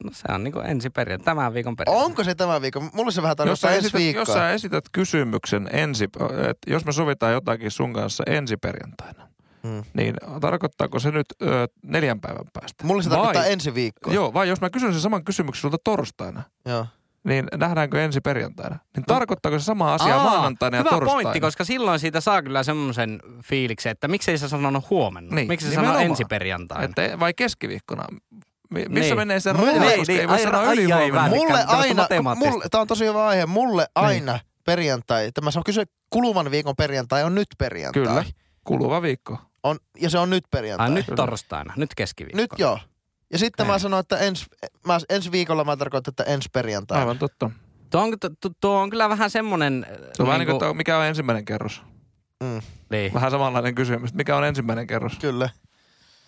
No se on niin kuin ensi perjantai, tämän viikon perjantai. Onko se tämä viikko? Mulle se vähän Jos tarkoittaa sä, ensi esität, viikkoa. jos sä esität kysymyksen ensi, että jos me sovitaan jotakin sun kanssa ensi perjantaina, Hmm. niin tarkoittaako se nyt ö, neljän päivän päästä? Mulle se vai, tarkoittaa ensi viikkoa. Joo, vai jos mä kysyn sen saman kysymyksen sulta torstaina, Joo. niin nähdäänkö ensi perjantaina? Niin tarkoittaako se sama asia Aa, maanantaina ja hyvä torstaina? pointti, koska silloin siitä saa kyllä semmoisen fiiliksen, että miksei sä sanonut huomenna. Niin, Miksi sä sanoo ensi perjantaina. Että, vai keskiviikkona? Mi- Missä Niin. menee se raja, Niin, koska niin, ei voi ai, sanoa ai, ai, välikä. Mulle aina, mulle, tämä on tosi hyvä aihe, mulle aina perjantai, tämä on kyse kuluvan viikon perjantai on nyt perjantai. Kyllä. Kuluva viikko. On, ja se on nyt perjantai. Ai nyt torstaina, nyt keskiviikko. Nyt joo. Ja sitten mä Okei. sanoin, että ens, mä, ensi viikolla mä tarkoitan, että ensi perjantai. Aivan totta. Tuo on, tuo, tuo on kyllä vähän semmonen... Se on vähän niin kuin, että mikä on ensimmäinen kerros. Mm, niin. Vähän samanlainen kysymys. Mikä on ensimmäinen kerros? kyllä.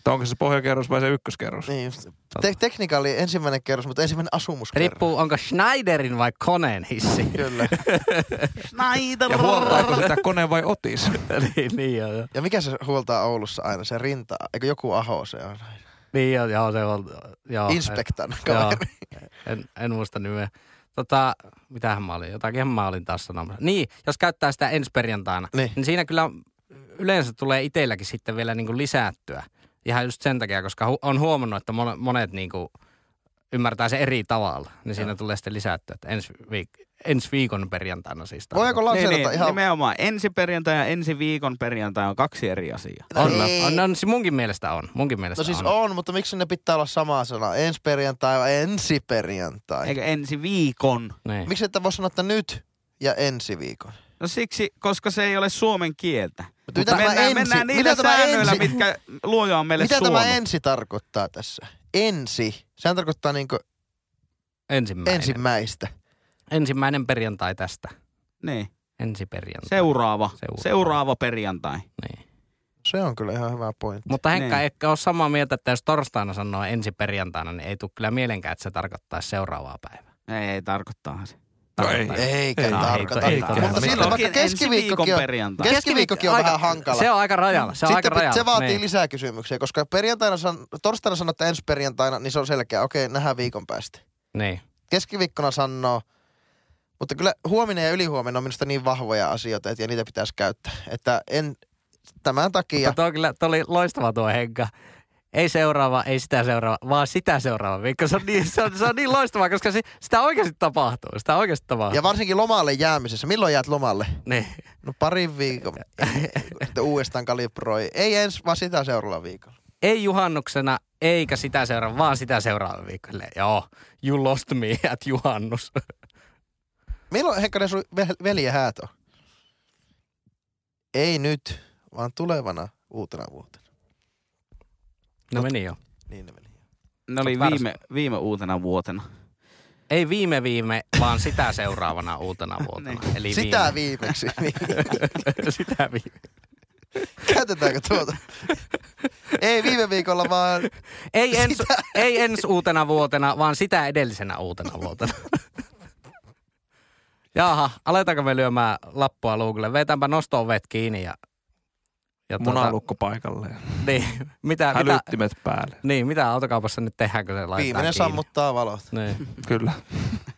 Että onko se pohjakerros vai se ykköskerros? Niin, just. Te- tekniikka oli ensimmäinen kerros, mutta ensimmäinen asumuskerros. Riippuu, onko Schneiderin vai koneen hissi. Kyllä. Schneider. Ja huoltaako sitä kone vai otis? niin, niin joo, joo. Ja mikä se huoltaa Oulussa aina? Se rinta. Eikö joku aho se on? Niin joo, joo, se on... Joo, Inspektan Joo, kaveri. en, en muista nimeä. Tota, mitähän mä olin? Jotakin mä olin taas sanomassa. Niin, jos käyttää sitä ensi perjantaina, Niin. niin siinä kyllä yleensä tulee itselläkin sitten vielä niin kuin lisättyä. Ihan just sen takia, koska hu- on huomannut, että mon- monet niin kuin ymmärtää se eri tavalla. Niin siinä tulee sitten lisättyä, että ensi, viik- ensi viikon perjantaina siis. Voiko Niin, lanseerata niin, ihan... nimenomaan ensi perjantai ja ensi viikon perjantai on kaksi eri asiaa. On, Ei. on, on, se munkin mielestä on. Munkin mielestä No siis on. on, mutta miksi ne pitää olla sama sana? Ensi perjantai vai ensi perjantai? Eikö ensi viikon? Niin. Miksi et voi sanoa, että nyt ja ensi viikon? No siksi, koska se ei ole suomen kieltä. Mutta Mutta mitä tämä mennään, ensi- mennään mitä niillä tämä säännöillä, ensi- mitkä luoja on meille Mitä suonut. tämä ensi tarkoittaa tässä? Ensi. Sehän tarkoittaa niinku Ensimmäinen. ensimmäistä. Ensimmäinen perjantai tästä. Niin. Ensi perjantai. Seuraava. Seuraava. Seuraava perjantai. Niin. Se on kyllä ihan hyvä pointti. Mutta Henkka, Niin. ehkä ole samaa mieltä, että jos torstaina sanoo ensi perjantaina, niin ei tule kyllä mielenkään, että se tarkoittaisi seuraavaa päivää. Ei, ei tarkoittaa se. No ei. Eikä Ei, tarkoita. ei, ei, Mutta ei. sitten Silloinkin vaikka keskiviikkokin on, keskiviikkokin on aika- vähän hankala. Se on aika rajalla. Se on Sitten aika rajalla. se vaatii niin. lisää kysymyksiä, koska perjantaina san, torstaina sanoo, että ensi perjantaina, niin se on selkeä. Okei, nähdään viikon päästä. Niin. Keskiviikkona sanoo, Mutta kyllä huominen ja ylihuomenna on minusta niin vahvoja asioita, että ja niitä pitäisi käyttää. Että en tämän takia... Mutta tuo, kyllä, tuo oli loistava tuo Henkka. Ei seuraava, ei sitä seuraava, vaan sitä seuraava viikko. Se on niin, se on, se on niin loistavaa, koska se, sitä oikeasti tapahtuu. Sitä oikeasti tapahtuu. Ja varsinkin lomalle jäämisessä. Milloin jäät lomalle? Niin. No parin viikon. Uudestaan kalibroi. Ei ensi, vaan sitä seuraavalla viikolla. Ei juhannuksena, eikä sitä seuraava, vaan sitä seuraava viikko. Silleen, Joo, you lost me at juhannus. Milloin Henkkanen sun vel- veljen häät on? Ei nyt, vaan tulevana uutena vuotena. No meni jo. Niin ne meni. Ne oli viime, viime uutena vuotena. Ei viime viime, vaan sitä seuraavana uutena vuotena. Eli Sitä viime. viimeksi. sitä viime. Käytetäänkö tuota? Ei viime viikolla, vaan Ei ens, ei ensi uutena vuotena, vaan sitä edellisenä uutena vuotena. Jaha, aletaanko me lyömään lappua luukulle? Vetäänpä nosto kiinni ja... ja Munalukko paikalleen. niin, mitä, mitä, Hälyttimet päälle. niin, mitä autokaupassa nyt tehdään, kun se laitetaan viimeinen kiinni? sammuttaa valot. Niin. Kyllä.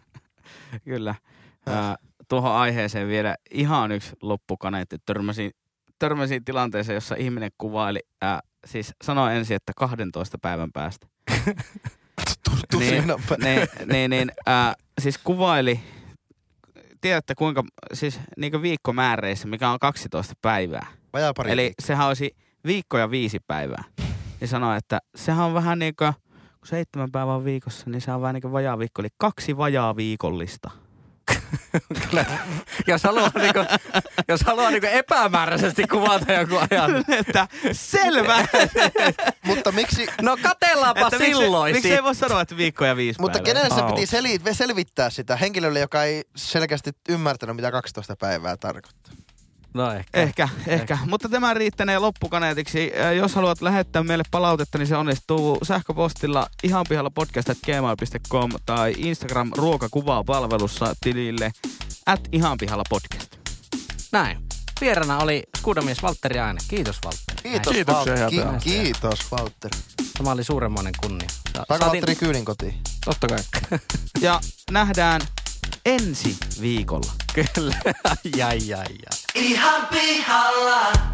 Kyllä. Ää, tuohon aiheeseen vielä ihan yksi loppukaneetti. Törmäsin, törmäsin tilanteeseen, jossa ihminen kuvaili, ää, siis sanoi ensin, että 12 päivän päästä. Tusina niin, niin, niin, niin ää, siis kuvaili, tiedätte kuinka, siis niin viikkomääreissä, mikä on 12 päivää. Vajaa pari Eli viikkoa. sehän olisi viikko ja viisi päivää. Niin sanoi, että sehän on vähän niin kuin, kun seitsemän päivää viikossa, niin se on vähän niin kuin vajaa viikko. Eli kaksi vajaa viikollista. Kyllä. Jos haluaa, niinku, jos haluaa niinku epämääräisesti kuvata joku ajan. että selvä! Mutta miksi, No katellaanpa että miksi, silloin. miksi sit. ei voi sanoa, että viikko ja viisi mutta päivää? kenelle se piti seli, selvittää sitä henkilölle, joka ei selkeästi ymmärtänyt, mitä 12 päivää tarkoittaa? No ehkä. Ehkä, ehkä. Mutta tämä riittänee loppukaneetiksi. Äh, Jos haluat lähettää meille palautetta, niin se onnistuu sähköpostilla ihanpihalla podcast.gmail.com tai Instagram ruokakuvaa palvelussa tilille at ihanpihalla podcast. Näin. Vierana oli skuudamies Valtteri Aine. Kiitos Valtteri. Kiitos, Kiitoksia Val- ihan ki- tästä. kiitos Valtteri. Tämä oli suuremmoinen kunnia. Sa- Saako saatiin- Valtteri kyydin kotiin? Totta kai. Ja nähdään ensi viikolla. Kyllä. Ai, ai, ai, Happy Ihabihala.